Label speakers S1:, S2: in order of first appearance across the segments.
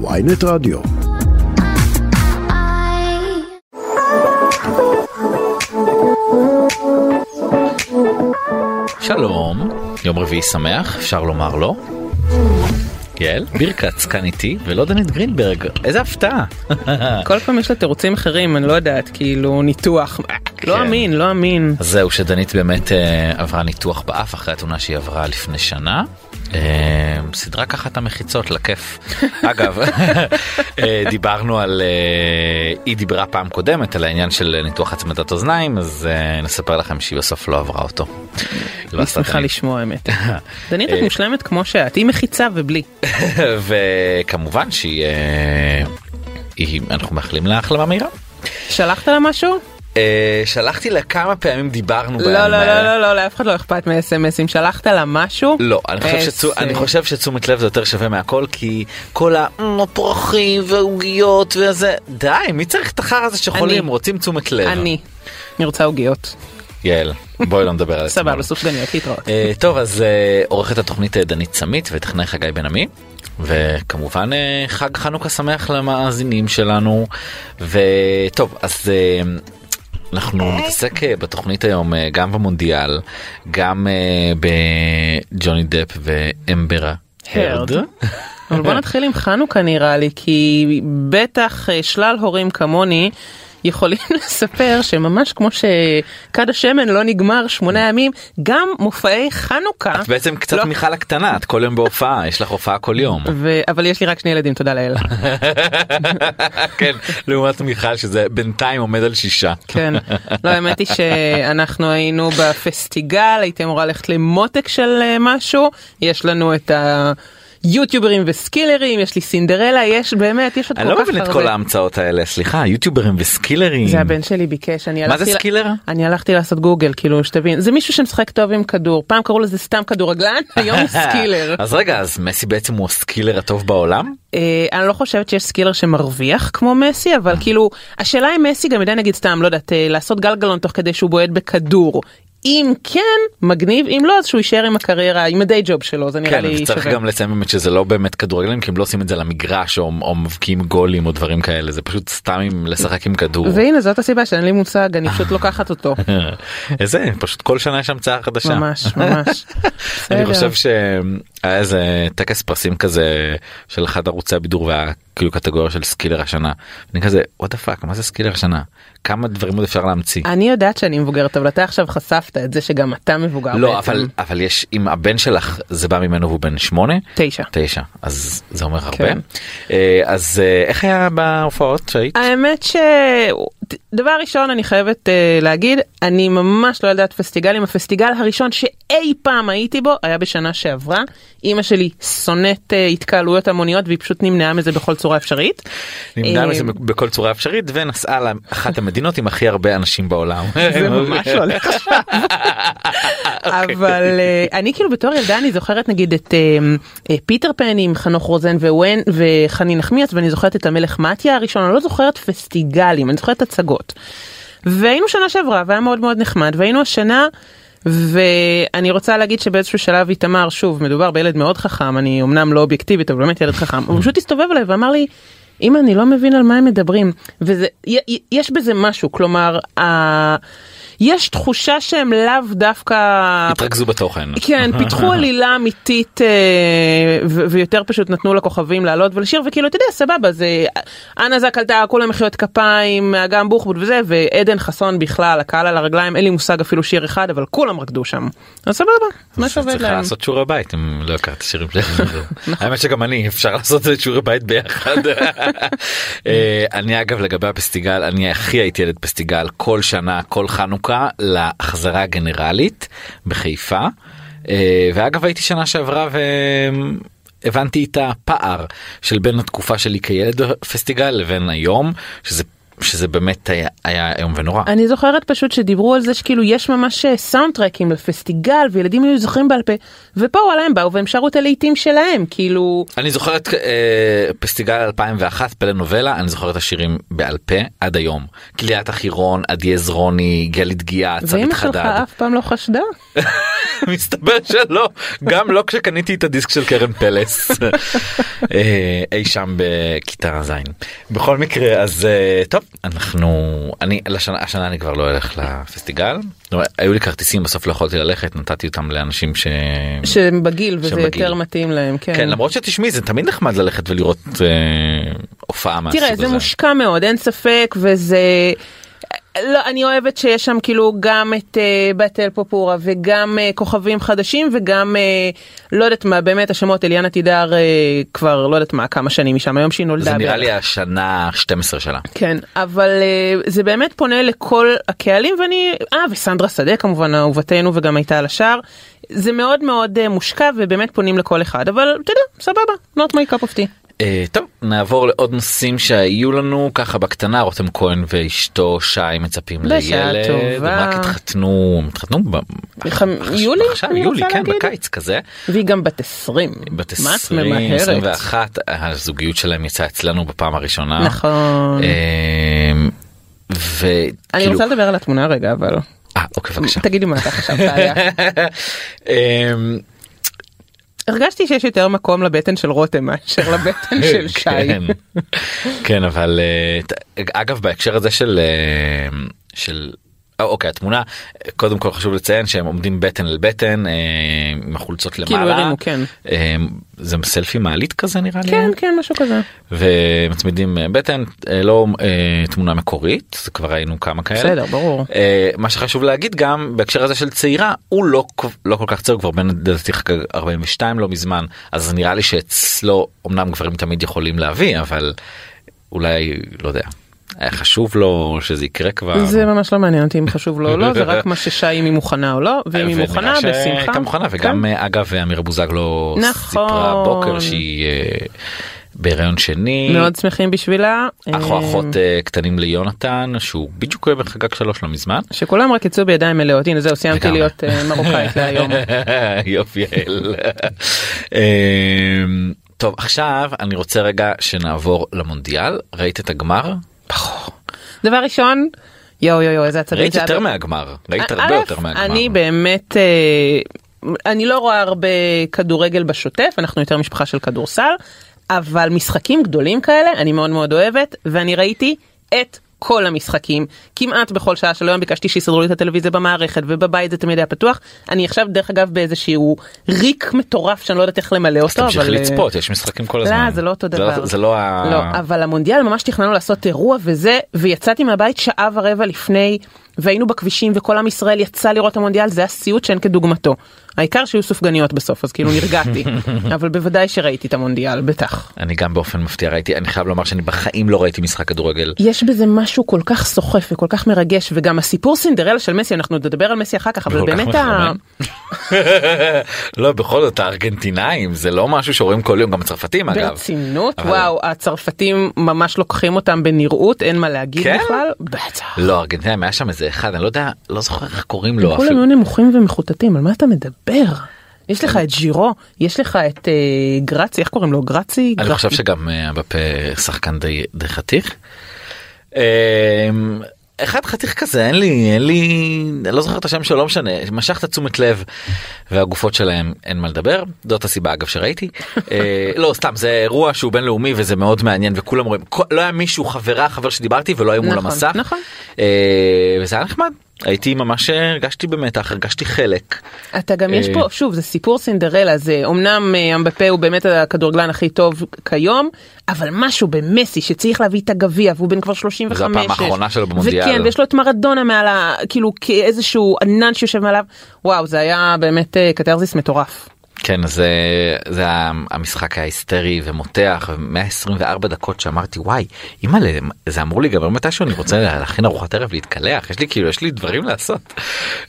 S1: ויינט רדיו.
S2: שלום, יום רביעי שמח, אפשר לומר לו. יעל בירקץ כאן איתי ולא דנית גרינברג איזה הפתעה.
S3: כל פעם יש לה תירוצים אחרים אני לא יודעת כאילו ניתוח לא
S2: כן.
S3: אמין לא אמין
S2: אז זהו שדנית באמת אה, עברה ניתוח באף אחרי התאונה שהיא עברה לפני שנה. אה, סידרה ככה את המחיצות לכיף. אגב אה, דיברנו על אה, היא דיברה פעם קודמת על העניין של ניתוח הצמדת אוזניים אז אה, נספר לכם שהיא בסוף לא עברה אותו. לא
S3: אני
S2: את
S3: שמחה. לשמוע האמת. דנית את מושלמת כמו שאת היא מחיצה ובלי
S2: וכמובן שהיא היא- אנחנו מאחלים לה החלמה מהירה.
S3: שלחת לה משהו?
S2: אה, שלחתי לה כמה פעמים דיברנו
S3: לא
S2: בימים
S3: לא. לא לא לא לאף אחד לא אכפת מאס.אם.אסים שלחת לה משהו?
S2: לא, אני חושב, אני חושב שתשומת לב זה יותר שווה מהכל כי כל הפרחים ועוגיות וזה די מי צריך את החרא הזה שחולים. רוצים תשומת לב.
S3: אני. אני רוצה עוגיות.
S2: יעל בואי לא נדבר על
S3: סבבה
S2: עצמנו.
S3: סופגניות להתראות.
S2: אה, טוב אז אה, עורכת התוכנית אה, דנית סמית וטכנאי חגי בן עמי וכמובן אה, חג חנוכה שמח למאזינים שלנו וטוב אז אה, אנחנו נתעסק אה, בתוכנית היום אה, גם במונדיאל גם אה, בג'וני דפ ואמברה הרד.
S3: אבל בוא נתחיל עם חנוכה נראה לי כי בטח שלל הורים כמוני יכולים לספר שממש כמו שכד השמן לא נגמר שמונה ימים גם מופעי חנוכה
S2: את בעצם קצת
S3: לא.
S2: מיכל הקטנה את כל יום בהופעה יש לך הופעה כל יום.
S3: ו... אבל יש לי רק שני ילדים תודה לאל
S2: כן לעומת מיכל שזה בינתיים עומד על שישה.
S3: כן לא האמת היא שאנחנו היינו בפסטיגל הייתי אמורה ללכת למותק של אה, משהו יש לנו את היוטיוברים וסקילרים יש לי סינדרלה יש באמת יש עוד
S2: אני
S3: כל
S2: לא
S3: כך
S2: מבין את
S3: הרבה.
S2: כל ההמצאות האלה סליחה יוטיוברים וסקילרים.
S3: זה הבן שלי ביקש אני
S2: מה זה
S3: הלכתי
S2: סקילר?
S3: אני הלכתי לעשות גוגל כאילו שתבין זה מישהו שמשחק טוב עם כדור פעם קראו לזה סתם כדורגלן היום הוא סקילר.
S2: אז רגע אז מסי בעצם הוא הסקילר הטוב בעולם?
S3: אה, אני לא חושבת שיש סקילר שמרוויח כמו מסי אבל כאילו השאלה אם מסי גם יודע נגיד סתם לא יודעת אה, לעשות גלגלון תוך כדי שהוא בועט בכדור. אם כן מגניב אם לא אז שהוא יישאר עם הקריירה עם ה day job שלו זה נראה
S2: כן
S3: לי שווה.
S2: גם לציין באמת שזה לא באמת כדורגלנים כי הם לא עושים את זה למגרש או, או מבקיעים גולים או דברים כאלה זה פשוט סתם עם לשחק עם כדור.
S3: והנה זאת הסיבה שאין לי מושג אני פשוט לוקחת אותו
S2: איזה פשוט כל שנה יש המצאה חדשה.
S3: ממש ממש.
S2: אני. חושב שהיה איזה טקס פרסים כזה של אחד ערוצי הבידור והיה כאילו קטגוריה של סקילר השנה. אני כזה what the fuck מה זה סקילר השנה כמה דברים עוד אפשר להמציא.
S3: אני יודעת שאני מבוגרת אבל אתה עכשיו חשפת את זה שגם אתה מבוגר
S2: לא
S3: בעצם.
S2: אבל אבל יש אם הבן שלך זה בא ממנו והוא בן שמונה
S3: תשע.
S2: תשע אז זה אומר הרבה
S3: כן.
S2: אה, אז אה, איך היה בהופעות שהיית?
S3: האמת ש... דבר ראשון אני חייבת uh, להגיד אני ממש לא יודעת פסטיגלים הפסטיגל הראשון שאי פעם הייתי בו היה בשנה שעברה אמא שלי שונאת uh, התקהלויות המוניות והיא פשוט נמנעה מזה בכל צורה אפשרית.
S2: נמנע
S3: אה,
S2: מזה בכל צורה אפשרית ונסעה לאחת המדינות עם הכי הרבה אנשים בעולם.
S3: זה ממש לא הולך עכשיו. אבל אה, אני כאילו בתור ילדה אני זוכרת נגיד את אה, אה, פיטר פן עם חנוך רוזן וחני נחמיאס ואני זוכרת את המלך מתיה הראשון אני לא זוכרת פסטיגלים אני זוכרת הצגות. והיינו שנה שעברה והיה מאוד מאוד נחמד והיינו השנה. ואני רוצה להגיד שבאיזשהו שלב איתמר שוב מדובר בילד מאוד חכם אני אמנם לא אובייקטיבית אבל באמת ילד חכם הוא פשוט הסתובב אליי ואמר לי אמא אני לא מבין על מה הם מדברים וזה יש בזה משהו כלומר יש תחושה שהם לאו דווקא
S2: התרכזו בתוכן.
S3: כן פיתחו עלילה אמיתית אה, ויותר פשוט נתנו לכוכבים לעלות ולשיר וכאילו אתה יודע סבבה זה אנה זק עלתה כולם מחיאות כפיים אגם בוחבוט וזה ועדן חסון בכלל הקהל על הרגליים אין לי מושג אפילו שיר אחד אבל כולם רקדו שם אז סבבה מה שעובד
S2: צריך
S3: להם.
S2: לעשות שיעורי בית אם לא הכרת שירים שלהם. האמת שגם אני אפשר לעשות את שיעורי בית ביחד. אה, אני אגב לגבי הפסטיגל אני הכי הייתי ילד פסטיגל כל שנה כל חנוכה להחזרה הגנרלית בחיפה. אה, ואגב הייתי שנה שעברה והבנתי את הפער של בין התקופה שלי כילד בפסטיגל לבין היום שזה שזה באמת היה, היה איום ונורא.
S3: אני זוכרת פשוט שדיברו על זה שכאילו יש ממש אה, סאונד טרקים לפסטיגל וילדים היו זוכרים בעל פה ופה וואלה הם באו והם שרו את הלהיטים שלהם כאילו
S2: אני זוכר את אה, פסטיגל 2001 פלנובלה אני זוכר את השירים בעל פה עד היום. כליית החירון עדי עזרוני גלית גיאה צדית
S3: ואמא שלך
S2: חדד.
S3: אף פעם לא חשדה?
S2: מסתבר שלא גם לא כשקניתי את הדיסק של קרן פלס אה, אי שם בכיתה ז'. בכל מקרה אז אה, טוב אנחנו אני לשנה השנה אני כבר לא אלך לפסטיגל היו לי כרטיסים בסוף לא יכולתי ללכת נתתי אותם לאנשים ש...
S3: שהם בגיל וזה
S2: שהם בגיל.
S3: יותר מתאים להם כן.
S2: כן למרות שתשמעי זה תמיד נחמד ללכת ולראות אה, הופעה מהסוג הזה.
S3: תראה זה מושקע מאוד אין ספק וזה לא אני אוהבת שיש שם כאילו גם את uh, בתל פופורה וגם uh, כוכבים חדשים וגם uh, לא יודעת מה באמת השמות אליאנה תידר uh, כבר לא יודעת מה כמה שנים משם היום שהיא נולדה.
S2: זה נראה
S3: בערך.
S2: לי השנה 12 שלה.
S3: כן אבל uh, זה באמת פונה לכל הקהלים ואני אה וסנדרה שדה כמובן אהובתנו וגם הייתה על השאר זה מאוד מאוד uh, מושקע ובאמת פונים לכל אחד אבל אתה יודע סבבה not my cup of tea.
S2: Uh, טוב נעבור לעוד נושאים שהיו לנו ככה בקטנה רותם כהן ואשתו שי מצפים לילד
S3: טובה.
S2: הם רק התחתנו התחתנו ב-
S3: בחמ- יולי?
S2: עכשיו יולי כן
S3: להגיד.
S2: בקיץ כזה
S3: והיא גם בת 20.
S2: בת
S3: מה את
S2: 20
S3: ממהרת?
S2: 21 הזוגיות שלהם יצאה אצלנו בפעם הראשונה.
S3: נכון.
S2: אמ, וכאילו
S3: אני רוצה לדבר על התמונה רגע אבל
S2: אה, אוקיי בבקשה.
S3: תגידי מה אתה חשבת עליה. הרגשתי שיש יותר מקום לבטן של רותם מאשר לבטן של שי.
S2: כן, כן אבל אה, אגב בהקשר הזה של אה, של אוקיי התמונה קודם כל חשוב לציין שהם עומדים בטן אל בטן אה, עם החולצות למעלה.
S3: כאילו הרימו כן.
S2: אה, זה סלפי מעלית כזה נראה לי.
S3: כן כן משהו כזה.
S2: ומצמידים אה, בטן אה, לא אה, תמונה מקורית זה כבר ראינו כמה כאלה.
S3: בסדר ברור.
S2: אה, מה שחשוב להגיד גם בהקשר הזה של צעירה הוא לא לא כל כך צעיר כבר בן לדעתי חגג 42 לא מזמן אז נראה לי שאצלו אמנם גברים תמיד יכולים להביא אבל אולי לא יודע היה חשוב לו שזה יקרה כבר.
S3: זה ממש לא מעניין אותי אם חשוב לו או לא זה רק מה ששי אם היא מוכנה או לא ואם היא
S2: ונראה
S3: מוכנה בשמחה.
S2: שהייתה מוכנה וגם
S3: כן.
S2: אה, אגב אמירה בוזגלו
S3: נכון.
S2: סיפרה בוקר שהיא אה, בהיריון שני.
S3: מאוד שמחים בשבילה.
S2: אח או
S3: אה,
S2: אחות אה, קטנים ליונתן שהוא בדיוק בחגג שלוש לא מזמן.
S3: שכולם רק יצאו בידיים מלאות הנה זהו סיימתי. להיות אה, מרוקאית להיום.
S2: יופי יעל. אמ, טוב עכשיו אני רוצה רגע שנעבור למונדיאל ראית את הגמר?
S3: דבר ראשון יואו יואו יואו איזה עצבים
S2: ראית יותר מהגמר ראית הרבה יותר מהגמר.
S3: אני באמת אה, אני לא רואה הרבה כדורגל בשוטף אנחנו יותר משפחה של כדורסל אבל משחקים גדולים כאלה אני מאוד מאוד אוהבת ואני ראיתי את כל המשחקים כמעט בכל שעה של היום ביקשתי שיסדרו לי את הטלוויזיה במערכת ובבית זה תמיד היה פתוח אני עכשיו דרך אגב באיזשהו ריק מטורף שאני לא יודעת איך למלא
S2: אז
S3: אותו
S2: תמשיך
S3: אבל אה,
S2: לצפות יש משחקים כל הזמן.
S3: לא, זה לא אותו דבר.
S2: זה לא ה...
S3: לא, אבל המונדיאל ממש תכננו לעשות אירוע וזה, ויצאתי מהבית שעה ורבע לפני, והיינו בכבישים וכל עם ישראל יצא לראות את המונדיאל, זה היה סיוט שאין כדוגמתו. העיקר שיהיו סופגניות בסוף, אז כאילו נרגעתי. אבל בוודאי שראיתי את המונדיאל, בטח.
S2: אני גם באופן מפתיע ראיתי אני חייב לומר שאני בחיים לא ראיתי משחק כדורגל.
S3: יש בזה משהו כל כך סוחף וכל כך מרגש, וגם הסיפור סינדרלה של מסי, אנחנו נדבר על מסי אחר כך, אבל
S2: כך
S3: באמת ה...
S2: לא בכל זאת הארגנטינאים זה לא משהו שרואים כל יום גם הצרפתים אגב.
S3: ברצינות, וואו, הצרפתים ממש לוקחים אותם בנראות, אין מה להגיד
S2: כן?
S3: בכלל.
S2: לא ארגנטינאים היה שם איזה אחד אני לא יודע לא זוכר איך קוראים לו
S3: כולם. היו נמוכים ומחוטטים, על מה אתה מדבר? יש לך את ג'ירו, יש לך את אה, גרצי, איך קוראים לו? גרצי?
S2: אני. חושב שגם אה, בפה שחקן די די חתיך. אחד חתיך כזה אין לי אין לי אני לא זוכר את השם שלו לא משנה משך את התשומת לב והגופות שלהם אין מה לדבר זאת הסיבה אגב שראיתי. אה, לא סתם זה אירוע שהוא בינלאומי וזה מאוד מעניין וכולם רואים כל- לא היה מישהו חברה חבר שדיברתי ולא היו מול
S3: נכון,
S2: המסך.
S3: נכון.
S2: אה, וזה היה נחמד הייתי ממש אה, הרגשתי במתח הרגשתי חלק
S3: אתה גם יש
S2: אה,
S3: פה, שוב, זה סיפור סינדרלה, זה אמנם אה, אמבפה הוא באמת הכדורגלן הכי טוב כיום, אבל משהו במסי שצריך להביא את הגביע והוא בן כבר 35.
S2: וזו הפעם האחרונה שלו במונדיאל.
S3: וכן, ויש לו את מרדונה מעל ה... כאילו כאיזשהו ענן שיושב מעליו, וואו, זה היה באמת קתרזיס מטורף.
S2: כן אז זה, זה המשחק ההיסטרי ומותח 124 דקות שאמרתי וואי אימא'לה זה אמור להיגמר מתישהו אני רוצה להכין ארוחת ערב להתקלח יש לי כאילו יש לי דברים לעשות.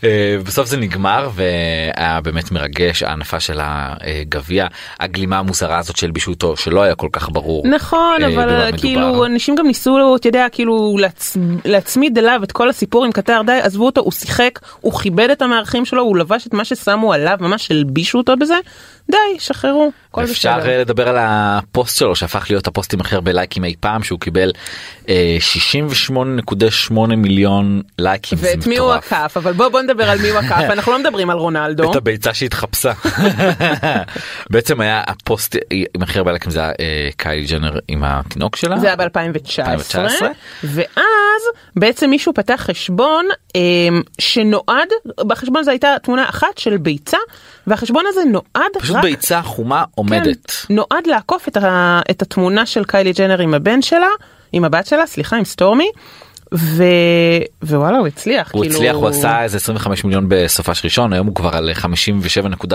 S2: אה, בסוף זה נגמר והיה באמת מרגש ההנפה של הגביע הגלימה המוזרה הזאת שהלבישו אותו שלא היה כל כך ברור.
S3: נכון
S2: אה,
S3: אבל כאילו. אנשים גם ניסו אתה יודע כאילו להצ... להצמיד אליו את כל הסיפור עם קטר די עזבו אותו הוא שיחק הוא כיבד את המארחים שלו הוא לבש את מה ששמו עליו ממש הלבישו אותו בזה די שחררו הכל
S2: אפשר
S3: בסדר.
S2: אה, לדבר על הפוסט שלו שהפך להיות הפוסט עם הכי הרבה לייקים אי פעם שהוא קיבל אה, 68.8 מיליון לייקים. זה
S3: ואת מי הוא. עקף אבל בוא בוא נדבר על מי הוא עקף אנחנו לא מדברים על רונלדו.
S2: את הביצה שהתחפשה. בעצם היה הפוסט עם הכי הרבה לייקים זה היה אה, קיילי ג'נר עם התינוק שלה.
S3: זה היה ב-2019
S2: 2019.
S3: ואז בעצם מישהו פתח חשבון אמ, שנועד בחשבון זו הייתה תמונה אחת של ביצה והחשבון הזה נועד
S2: פשוט
S3: רק
S2: ביצה חומה עומדת.
S3: כן, נועד לעקוף את, ה, את התמונה של קיילי ג'נר עם הבן שלה עם הבת שלה סליחה עם סטורמי. ו... ווואלה הוא הצליח
S2: הוא
S3: כאילו
S2: הצליח הוא עשה איזה 25 מיליון בסופש ראשון היום הוא כבר על 57.7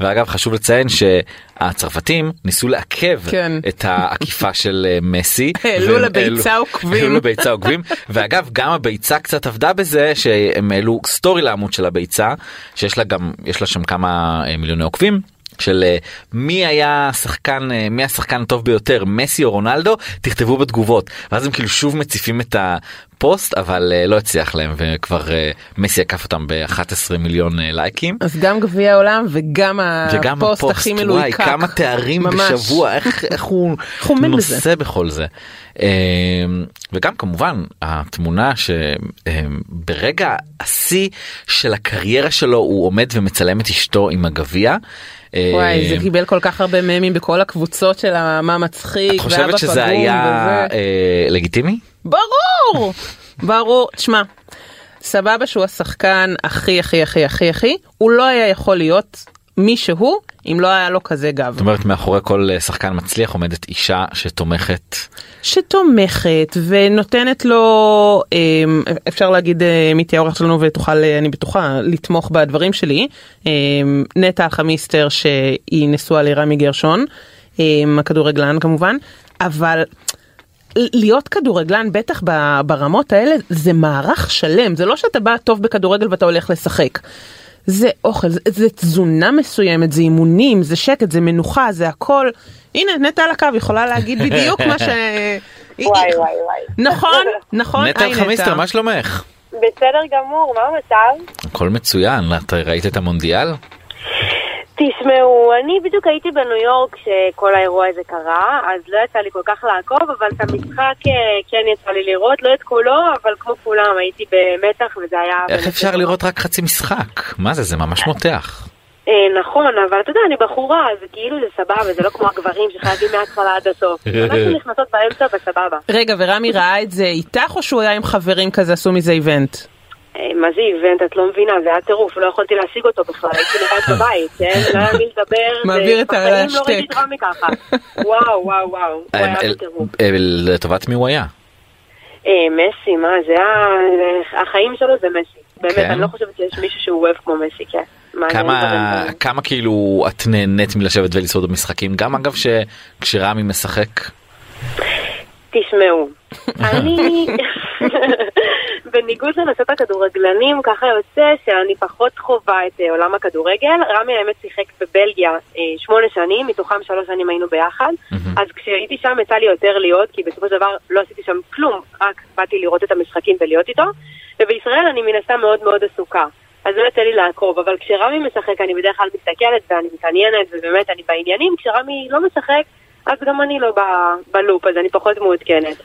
S2: ואגב חשוב לציין שהצרפתים ניסו לעכב
S3: כן.
S2: את העקיפה של אה, מסי.
S3: העלו לביצה עוקבים.
S2: העלו לביצה עוקבים ואגב גם הביצה קצת עבדה בזה שהם העלו סטורי לעמוד של הביצה שיש לה גם יש לה שם כמה אה, מיליוני עוקבים. של אה, מי היה שחקן אה, מי השחקן הטוב ביותר מסי או רונלדו תכתבו בתגובות ואז הם כאילו שוב מציפים את הפוסט אבל אה, לא הצליח להם וכבר מסי עקף אותם ב-11 מיליון לייקים.
S3: אז גם גביע העולם וגם
S2: וגם
S3: הפוסט
S2: הפוסט,
S3: הכי מלוייק.
S2: כמה תארים
S3: ממש.
S2: בשבוע, איך, איך הוא
S3: הוא
S2: נושא
S3: בזה?
S2: בכל זה. אה, וגם כמובן התמונה שברגע השיא של הקריירה שלו הוא עומד ומצלם את אשתו עם הגביע. אה,
S3: וואי זה קיבל כל כך הרבה ממים בכל הקבוצות של מה מצחיק.
S2: את חושבת שזה היה. אה, לגיטימי?
S3: ברור ברור תשמע סבבה שהוא השחקן הכי הכי הכי הכי הכי הוא לא היה יכול להיות מי שהוא אם לא היה לו כזה גב.
S2: זאת אומרת מאחורי כל אה, שחקן מצליח עומדת אישה שתומכת.
S3: שתומכת ונותנת לו אמ, אפשר להגיד אה, מי תהיה העורך שלנו ותוכל אה, אני בטוחה לתמוך בדברים שלי. אמ, נטע אלחמיסטר שהיא נשואה לרמי גרשון אמ, הכדורגלן כמובן אבל להיות כדורגלן בטח ברמות האלה זה מערך שלם. זה לא שאתה בא טוב בכדורגל ואתה הולך לשחק. זה אוכל זה, זה תזונה מסוימת זה אימונים זה שקט זה מנוחה זה הכל הנה נטע על הקו יכולה להגיד בדיוק מה ש...
S1: וואי וואי וואי.
S3: נכון נכון
S2: נטע
S3: היי,
S2: אלחמיסטר מה שלומך?
S1: בסדר גמור, מה המצב?
S2: הכל מצוין את ראית את המונדיאל?
S1: תשמעו, אני בדיוק הייתי בניו יורק כשכל האירוע הזה קרה, אז לא יצא לי כל כך לעקוב, אבל את המשחק אה, כן יצא לי לראות, לא את כולו, אבל כמו כולם הייתי במתח וזה היה...
S2: איך אפשר
S1: נורא.
S2: לראות רק חצי משחק? מה זה זה ממש מותח.
S1: אה, נכון, אבל אתה יודע, אני בחורה, אז כאילו זה סבבה, זה לא כמו הגברים שחייבים מההתחלה עד הסוף. אנחנו נכנסות באמצע בסבבה.
S3: רגע ורמי ראה את זה איתך או שהוא היה עם חברים כזה עשו מזה איבנט?
S1: אה, מה זה איבנט? את לא מבינה, זה היה טירוף, לא יכולתי להשיג אותו בכלל, הייתי לבד בבית, כן? לא היה מי לדבר,
S3: מעביר את
S1: בחיים לא. ראיתי רמי ככה. וואו, וואו, וואו, הוא היה
S2: אל-
S1: בטירוף.
S2: אה, לטובת מי הוא היה?
S1: אה, מסי, מה, זה ה- החיים שלו זה מסי. באמת,
S2: כן?
S1: אני לא חושבת שיש מישהו שהוא אוהב כמו מסי, כן. מה,
S2: כמה. כמה כאילו את נהנית מלשבת ולצעוד במשחקים גם אגב שכשרמי משחק
S1: תשמעו, אני, בניגוד לנושאת הכדורגלנים, ככה יוצא שאני פחות חווה את אה, עולם הכדורגל. רמי האמת שיחק בבלגיה אה, שמונה שנים, מתוכם שלוש שנים היינו ביחד. אז כשהייתי שם יצא לי יותר להיות, כי בסופו של דבר לא עשיתי שם כלום, רק באתי לראות את המשחקים ולהיות איתו. ובישראל אני מן הסתם מאוד מאוד עסוקה. אז לא יוצא לי לעקוב, אבל כשרמי משחק אני בדרך כלל מסתכלת ואני מתעניינת ובאמת אני בעניינים, כשרמי לא משחק אז גם אני לא ב- בלופ, אז אני פחות מעודכנת.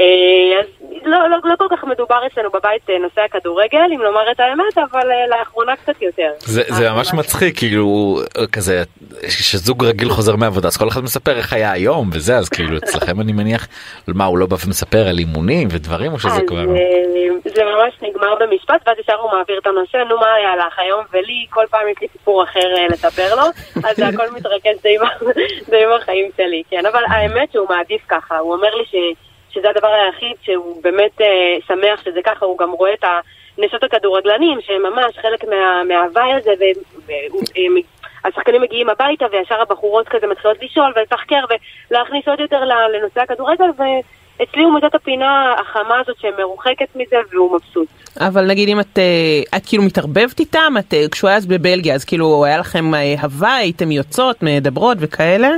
S1: אה, אז לא, לא, לא כל כך מדובר אצלנו בבית אה, נושא הכדורגל, אם לומר את האמת, אבל אה, לאחרונה קצת יותר.
S2: זה, זה ממש מצחיק כאילו כזה שזוג רגיל חוזר מעבודה אז כל אחד מספר איך היה היום וזה אז כאילו אצלכם אני מניח מה הוא לא בא ומספר על אימונים ודברים או שזה כבר
S1: זה ממש נגמר במשפט, ואז ישר הוא מעביר את הנושא, נו מה היה לך היום, ולי כל פעם יש לי סיפור אחר לספר לו, אז זה הכל מתרכז די די בחיים שלי, כן, אבל האמת שהוא מעדיף ככה, הוא אומר לי ש, שזה הדבר היחיד שהוא באמת אה, שמח שזה ככה, הוא גם רואה את הנשות הכדורגלנים, שהם ממש חלק מה, מההוואי הזה, השחקנים מגיעים הביתה וישר הבחורות כזה מתחילות לשאול ולתחקר ולהכניס עוד יותר לנושא הכדורגל ואצלי הוא מוצא את הפינה החמה הזאת שמרוחקת מזה והוא מבסוט.
S3: אבל נגיד אם את, אה, את כאילו מתערבבת איתם, את, אה, כשהוא היה אז בבלגיה אז כאילו היה לכם אה, הוואי, הייתם יוצאות, מדברות וכאלה?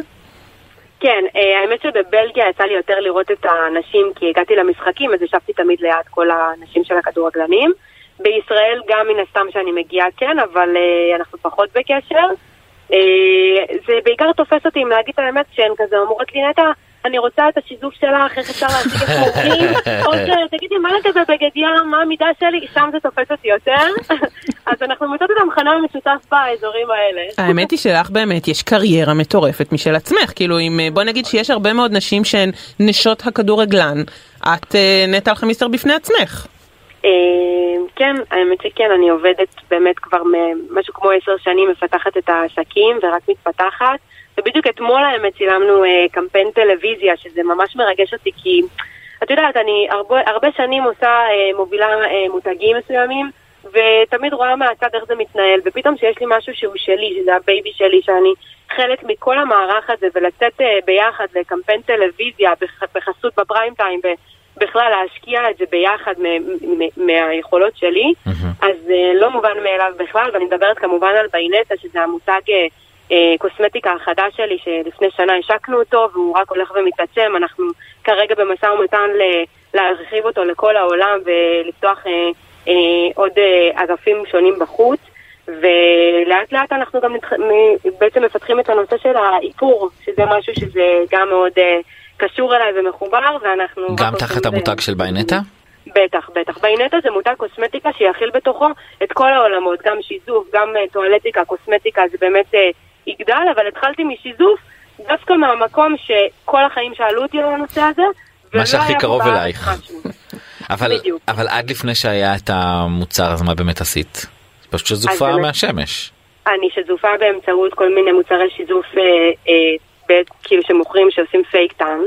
S1: כן, האמת שבבלגיה יצא לי יותר לראות את הנשים כי הגעתי למשחקים אז ישבתי תמיד ליד כל הנשים של הכדורגלנים. בישראל גם מן הסתם שאני מגיעה כן, אבל uh, אנחנו פחות בקשר. Uh, זה בעיקר תופס אותי אם להגיד את האמת שהן כזה אומרות לי נטע, אני רוצה את השיזוף שלך, איך אפשר להשיג את מורים, או שתגידי מה כזה בגד ים, מה המידה שלי, שם זה תופס אותי יותר. אז אנחנו מוצאות את המכנה המשותף באזורים האלה.
S3: האמת היא שלך באמת יש קריירה מטורפת משל עצמך, כאילו אם אה, בוא נגיד שיש הרבה מאוד נשים שהן נשות הכדורגלן, את נטע אלחמיסטר בפני עצמך.
S1: אה, כן, האמת שכן, אני עובדת באמת כבר משהו כמו עשר שנים, מפתחת את העסקים ורק מתפתחת. ובדיוק אתמול האמת צילמנו אה, קמפיין טלוויזיה, שזה ממש מרגש אותי, כי את יודעת, אני הרבה, הרבה שנים עושה, אה, מובילה מותגים מסוימים, ותמיד רואה מהצד איך זה מתנהל, ופתאום שיש לי משהו שהוא שלי, שזה ה baby שלי, שאני חלק מכל המערך הזה, ולצאת ביחד לקמפיין טלוויזיה בחסות בפריים טיים, בכלל להשקיע את זה ביחד מהיכולות שלי, אז uh, לא מובן מאליו בכלל, ואני מדברת כמובן על ביינטה, שזה המותג uh, קוסמטיקה החדש שלי, שלפני שנה השקנו אותו, והוא רק הולך ומתעצם, אנחנו כרגע במשא ומתן להרחיב אותו לכל העולם ולפתוח uh, uh, עוד אגפים שונים בחוץ. ולאט לאט אנחנו גם נתח... בעצם מפתחים את הנושא של האיפור, שזה משהו שזה גם מאוד uh, קשור אליי ומחובר, ואנחנו...
S2: גם תחת המותג של ביינטה?
S1: בטח, בטח. ביינטה זה מותג קוסמטיקה שיכיל בתוכו את כל העולמות, גם שיזוף, גם טואלטיקה, קוסמטיקה, זה באמת uh, יגדל, אבל התחלתי משיזוף דווקא מהמקום שכל החיים שאלו אותי על הנושא הזה,
S2: מה שהכי קרוב אלייך. אבל, אבל עד לפני שהיה את המוצר, אז מה באמת עשית? פשוט שזופה מהשמש.
S1: אני שזופה באמצעות כל מיני מוצרי שיזוף אה, אה, כאילו שמוכרים, שעושים פייק טאן,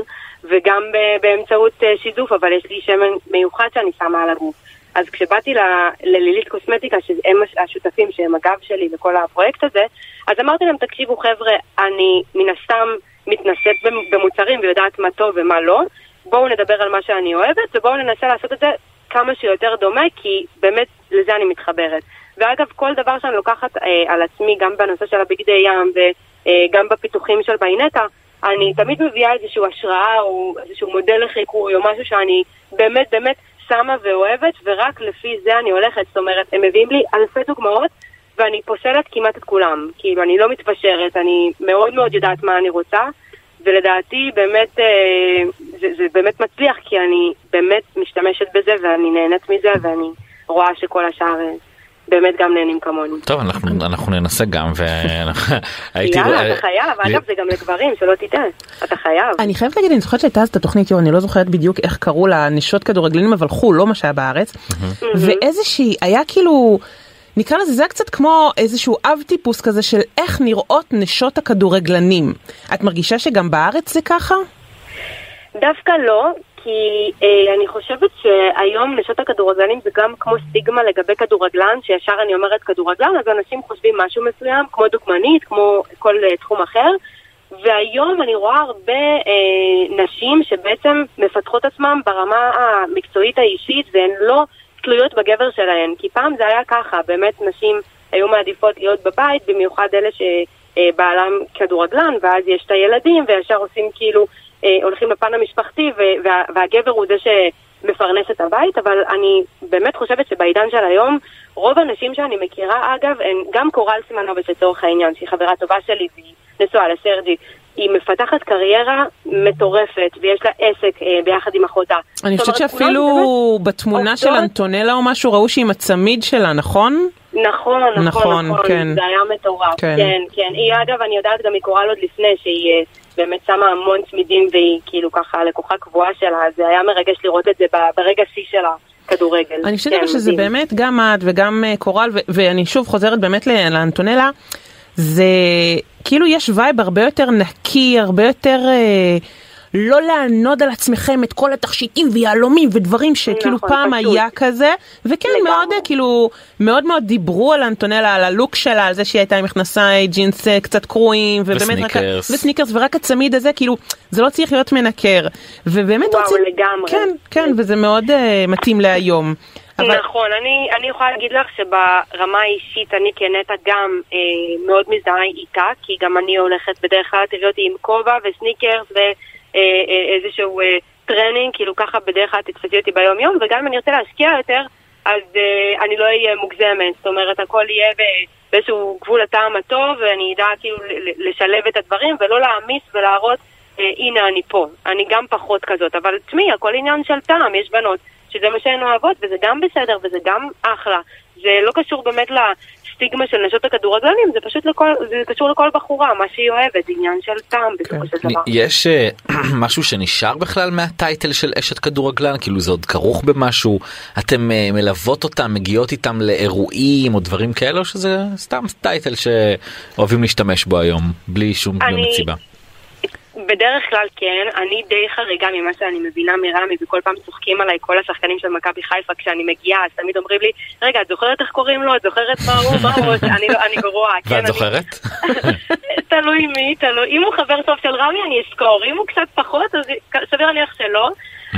S1: וגם באמצעות אה, שיזוף, אבל יש לי שמן מיוחד שאני שמה על הגוף. אז כשבאתי ללילית קוסמטיקה, שהם השותפים שהם הגב שלי לכל הפרויקט הזה, אז אמרתי להם, תקשיבו חבר'ה, אני מן הסתם מתנשאת במוצרים ויודעת מה טוב ומה לא, בואו נדבר על מה שאני אוהבת, ובואו ננסה לעשות את זה כמה שיותר דומה, כי באמת לזה אני מתחברת. ואגב, כל דבר שאני לוקחת אה, על עצמי, גם בנושא של הבגדי ים, אה, גם בפיתוחים של ביינטה, אני תמיד מביאה איזושהי השראה או איזשהו מודל לחיקוי או משהו שאני באמת באמת שמה ואוהבת, ורק לפי זה אני הולכת. זאת אומרת, הם מביאים לי אלפי דוגמאות, ואני פוסלת כמעט את כולם. כאילו, אני לא מתפשרת, אני מאוד מאוד יודעת מה אני רוצה, ולדעתי באמת, אה, זה, זה באמת מצליח, כי אני באמת משתמשת בזה, ואני נהנית מזה, ואני רואה שכל השאר... באמת גם נהנים כמוני.
S2: טוב, אנחנו, אנחנו ננסה גם,
S1: והייתי... יאללה, אתה חייב, אגב זה גם לגברים, שלא תטעה, אתה חייב.
S3: אני חייבת להגיד, אני זוכרת שהייתה אז את התוכנית, יו, אני לא זוכרת בדיוק איך קראו לה, נשות כדורגלנים, אבל חו"ל, לא מה שהיה בארץ, ואיזושהי, היה כאילו... נקרא לזה, זה היה קצת כמו איזשהו אב טיפוס כזה של איך נראות נשות הכדורגלנים. את מרגישה שגם בארץ זה ככה?
S1: דווקא לא, כי אה, אני חושבת שהיום נשות הכדורגלנים זה גם כמו סטיגמה לגבי כדורגלן, שישר אני אומרת כדורגלן, אז אנשים חושבים משהו מסוים, כמו דוגמנית, כמו כל אה, תחום אחר. והיום אני רואה הרבה אה, נשים שבעצם מפתחות עצמן ברמה המקצועית האישית והן לא תלויות בגבר שלהן. כי פעם זה היה ככה, באמת נשים היו מעדיפות להיות בבית, במיוחד אלה שבעלם כדורגלן, ואז יש את הילדים וישר עושים כאילו אה, הולכים לפן המשפחתי וה, והגבר הוא זה שמפרנס את הבית, אבל אני באמת חושבת שבעידן של היום, רוב הנשים שאני מכירה, אגב, הן גם קורל סימנוביץ' לצורך העניין, שהיא חברה טובה שלי והיא נשואה לסרג'י, היא מפתחת קריירה מטורפת ויש לה עסק אה, ביחד עם אחותה.
S3: אני חושבת שאפילו בתמונה של אנטונלה או משהו ראו שהיא עם הצמיד שלה, נכון?
S1: נכון, נכון, נכון, נכון, כן. זה היה מטורף, כן, כן, כן. היא אגב, אני יודעת גם מקורל עוד לפני שהיא אה, באמת שמה המון צמידים והיא כאילו ככה לקוחה קבועה שלה, זה היה מרגש לראות את זה ברגע שיא שלה. כדורגל.
S3: אני חושבת כן, שזה מדהים. באמת גם את וגם אה, קורל, ואני שוב חוזרת באמת לאנטונלה, זה כאילו יש וייב הרבה יותר נקי, הרבה יותר... אה, לא לענוד על עצמכם את כל התכשיטים ויהלומים ודברים שכאילו
S1: נכון,
S3: פעם
S1: פשוט.
S3: היה כזה, וכן
S1: לגמרי.
S3: מאוד כאילו, מאוד מאוד דיברו על אנטונלה, על הלוק שלה, על זה שהיא הייתה עם מכנסי ג'ינס אה, קצת קרועים, ובאמת רק,
S2: וסניקרס.
S3: וסניקרס, ורק הצמיד הזה, כאילו, זה לא צריך להיות מנקר, ובאמת
S1: וואו,
S3: רוצים,
S1: לגמרי.
S3: כן, כן, וזה מאוד אה, מתאים להיום. אבל
S1: נכון, אני, אני יכולה להגיד לך שברמה האישית אני כנטע גם אה, מאוד מזדהה איתה, כי גם אני הולכת בדרך כלל תראי אותי עם כובע וסניקרס ואיזשהו אה, טרנינג, כאילו ככה בדרך כלל תתפסי אותי ביום יום, וגם אם אני ארצה להשקיע יותר, אז אה, אני לא אהיה מוגזמת, זאת אומרת הכל יהיה באיזשהו גבול הטעם הטוב, ואני אדע כאילו לשלב את הדברים ולא להעמיס ולהראות אה, הנה אני פה. אני גם פחות כזאת, אבל תשמעי, הכל עניין של טעם, יש בנות שזה מה שהן אוהבות, וזה גם בסדר, וזה גם אחלה. זה לא קשור באמת לסטיגמה של נשות הכדורגלנים, זה פשוט לכל, זה קשור לכל בחורה, מה שהיא אוהבת, עניין של טעם בסופו של דבר.
S2: יש אה, משהו שנשאר בכלל מהטייטל של אשת כדורגלן כאילו זה עוד כרוך במשהו אתם אה, מלוות אותם מגיעות איתם לאירועים או דברים כאלה או שזה סתם טייטל שאוהבים להשתמש בו היום בלי שום סיבה.
S1: בדרך כלל כן, אני די חריגה ממה שאני מבינה מרמי, וכל פעם צוחקים עליי כל השחקנים של מכבי חיפה כשאני מגיעה, אז תמיד אומרים לי, רגע, את זוכרת איך קוראים לו? את זוכרת מה הוא? מה הוא? אני לא- אני גרועה. כן,
S2: ואת
S1: אני-
S2: זוכרת?
S1: תלוי מי, תלוי. אם הוא חבר טוב של רמי, אני אזכור. אם הוא קצת פחות, אז סביר להניח שלא.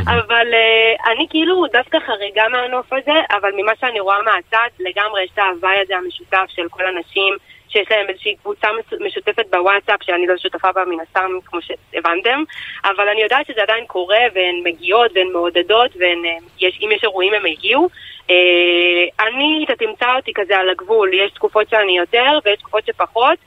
S1: אבל uh, אני כאילו דווקא חריגה מהנוף הזה, אבל ממה שאני רואה מהצד, לגמרי יש את ההוואי הזה המשותף של כל הנשים שיש להם איזושהי קבוצה משותפת בוואטסאפ, שאני לא שותפה בה מן הסתם, כמו שהבנתם, אבל אני יודעת שזה עדיין קורה, והן מגיעות, והן מעודדות, ואם יש, אם יש אירועים הם הגיעו. אה, אני, אתה תמצא אותי כזה על הגבול, יש תקופות שאני יותר, ויש תקופות שפחות.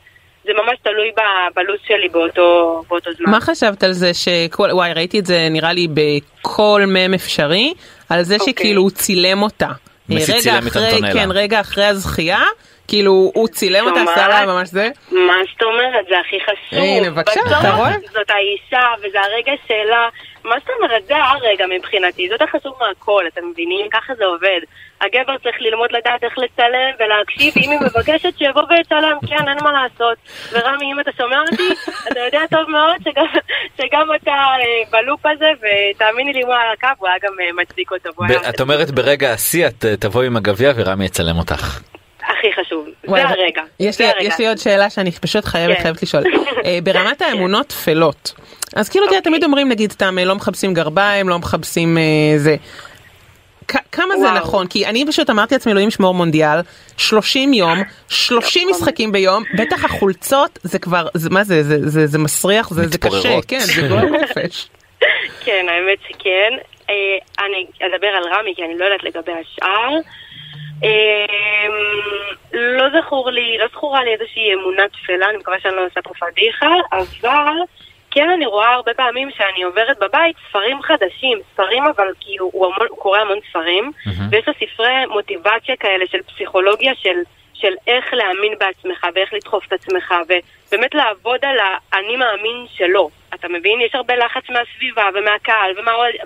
S1: זה ממש תלוי ב- בלו"ז שלי באותו, באותו זמן.
S3: מה חשבת על זה שכל, וואי ראיתי את זה נראה לי בכל מם אפשרי, על זה
S1: אוקיי.
S3: שכאילו הוא צילם אותה.
S2: מסי
S3: רגע
S2: צילם את
S3: אחרי,
S2: אנטונלה.
S3: כן, רגע אחרי הזכייה, כאילו הוא צילם אותה? עשה לה ממש זה.
S1: מה זאת אומרת? זה הכי חשוב.
S3: הנה, בבקשה, אתה רואה?
S1: זאת האישה, וזה הרגע שלה. מה זאת אומרת? זה הרגע מבחינתי, זאת החשוב מהכל, אתם מבינים? ככה זה עובד. הגבר צריך ללמוד לדעת איך לצלם ולהקשיב, אם היא מבקשת שיבוא ויצלם, כן, אין מה לעשות. ורמי, אם אתה שומע אותי, אתה יודע טוב מאוד שגם, שגם אתה אה, בלופ הזה, ותאמיני לי, הוא על הקו, הוא היה גם אה, מצדיק אותו.
S2: את אומרת ברגע השיא את אה, תבואי עם הגביע ורמי יצלם אותך.
S1: הכי חשוב.
S3: וואי,
S1: זה הרגע.
S3: יש
S1: זה
S3: לי,
S1: הרגע.
S3: יש לי עוד שאלה שאני פשוט חייבת
S1: כן.
S3: חייבת לשאול. אה, ברמת האמונות טפלות, אז כאילו תראה,
S1: אוקיי.
S3: תמיד אומרים נגיד סתם אה, לא מכבסים גרביים, לא מכבסים אה, זה. כמה זה
S1: וואו.
S3: נכון? כי אני פשוט אמרתי לעצמי אלוהים שמור מונדיאל, 30 יום, 30
S1: נכון.
S3: משחקים ביום, בטח החולצות זה כבר, זה, מה זה, זה, זה, זה מסריח, זה, זה קשה. כן, זה גועל נפש.
S1: כן, האמת שכן. אה, אני אדבר על רמי, כי אני לא יודעת לגבי השאר. אה, לא זכור לי, לא זכורה לי איזושהי אמונה תפלה, אני מקווה שאני לא עושה פה פדיחה, אבל כן אני רואה הרבה פעמים שאני עוברת בבית ספרים חדשים, ספרים אבל כאילו, הוא, המון, הוא קורא המון ספרים, ויש לו ספרי מוטיבציה כאלה של פסיכולוגיה של... של איך להאמין בעצמך ואיך לדחוף את עצמך ובאמת לעבוד על האני מאמין שלו. אתה מבין? יש הרבה לחץ מהסביבה ומהקהל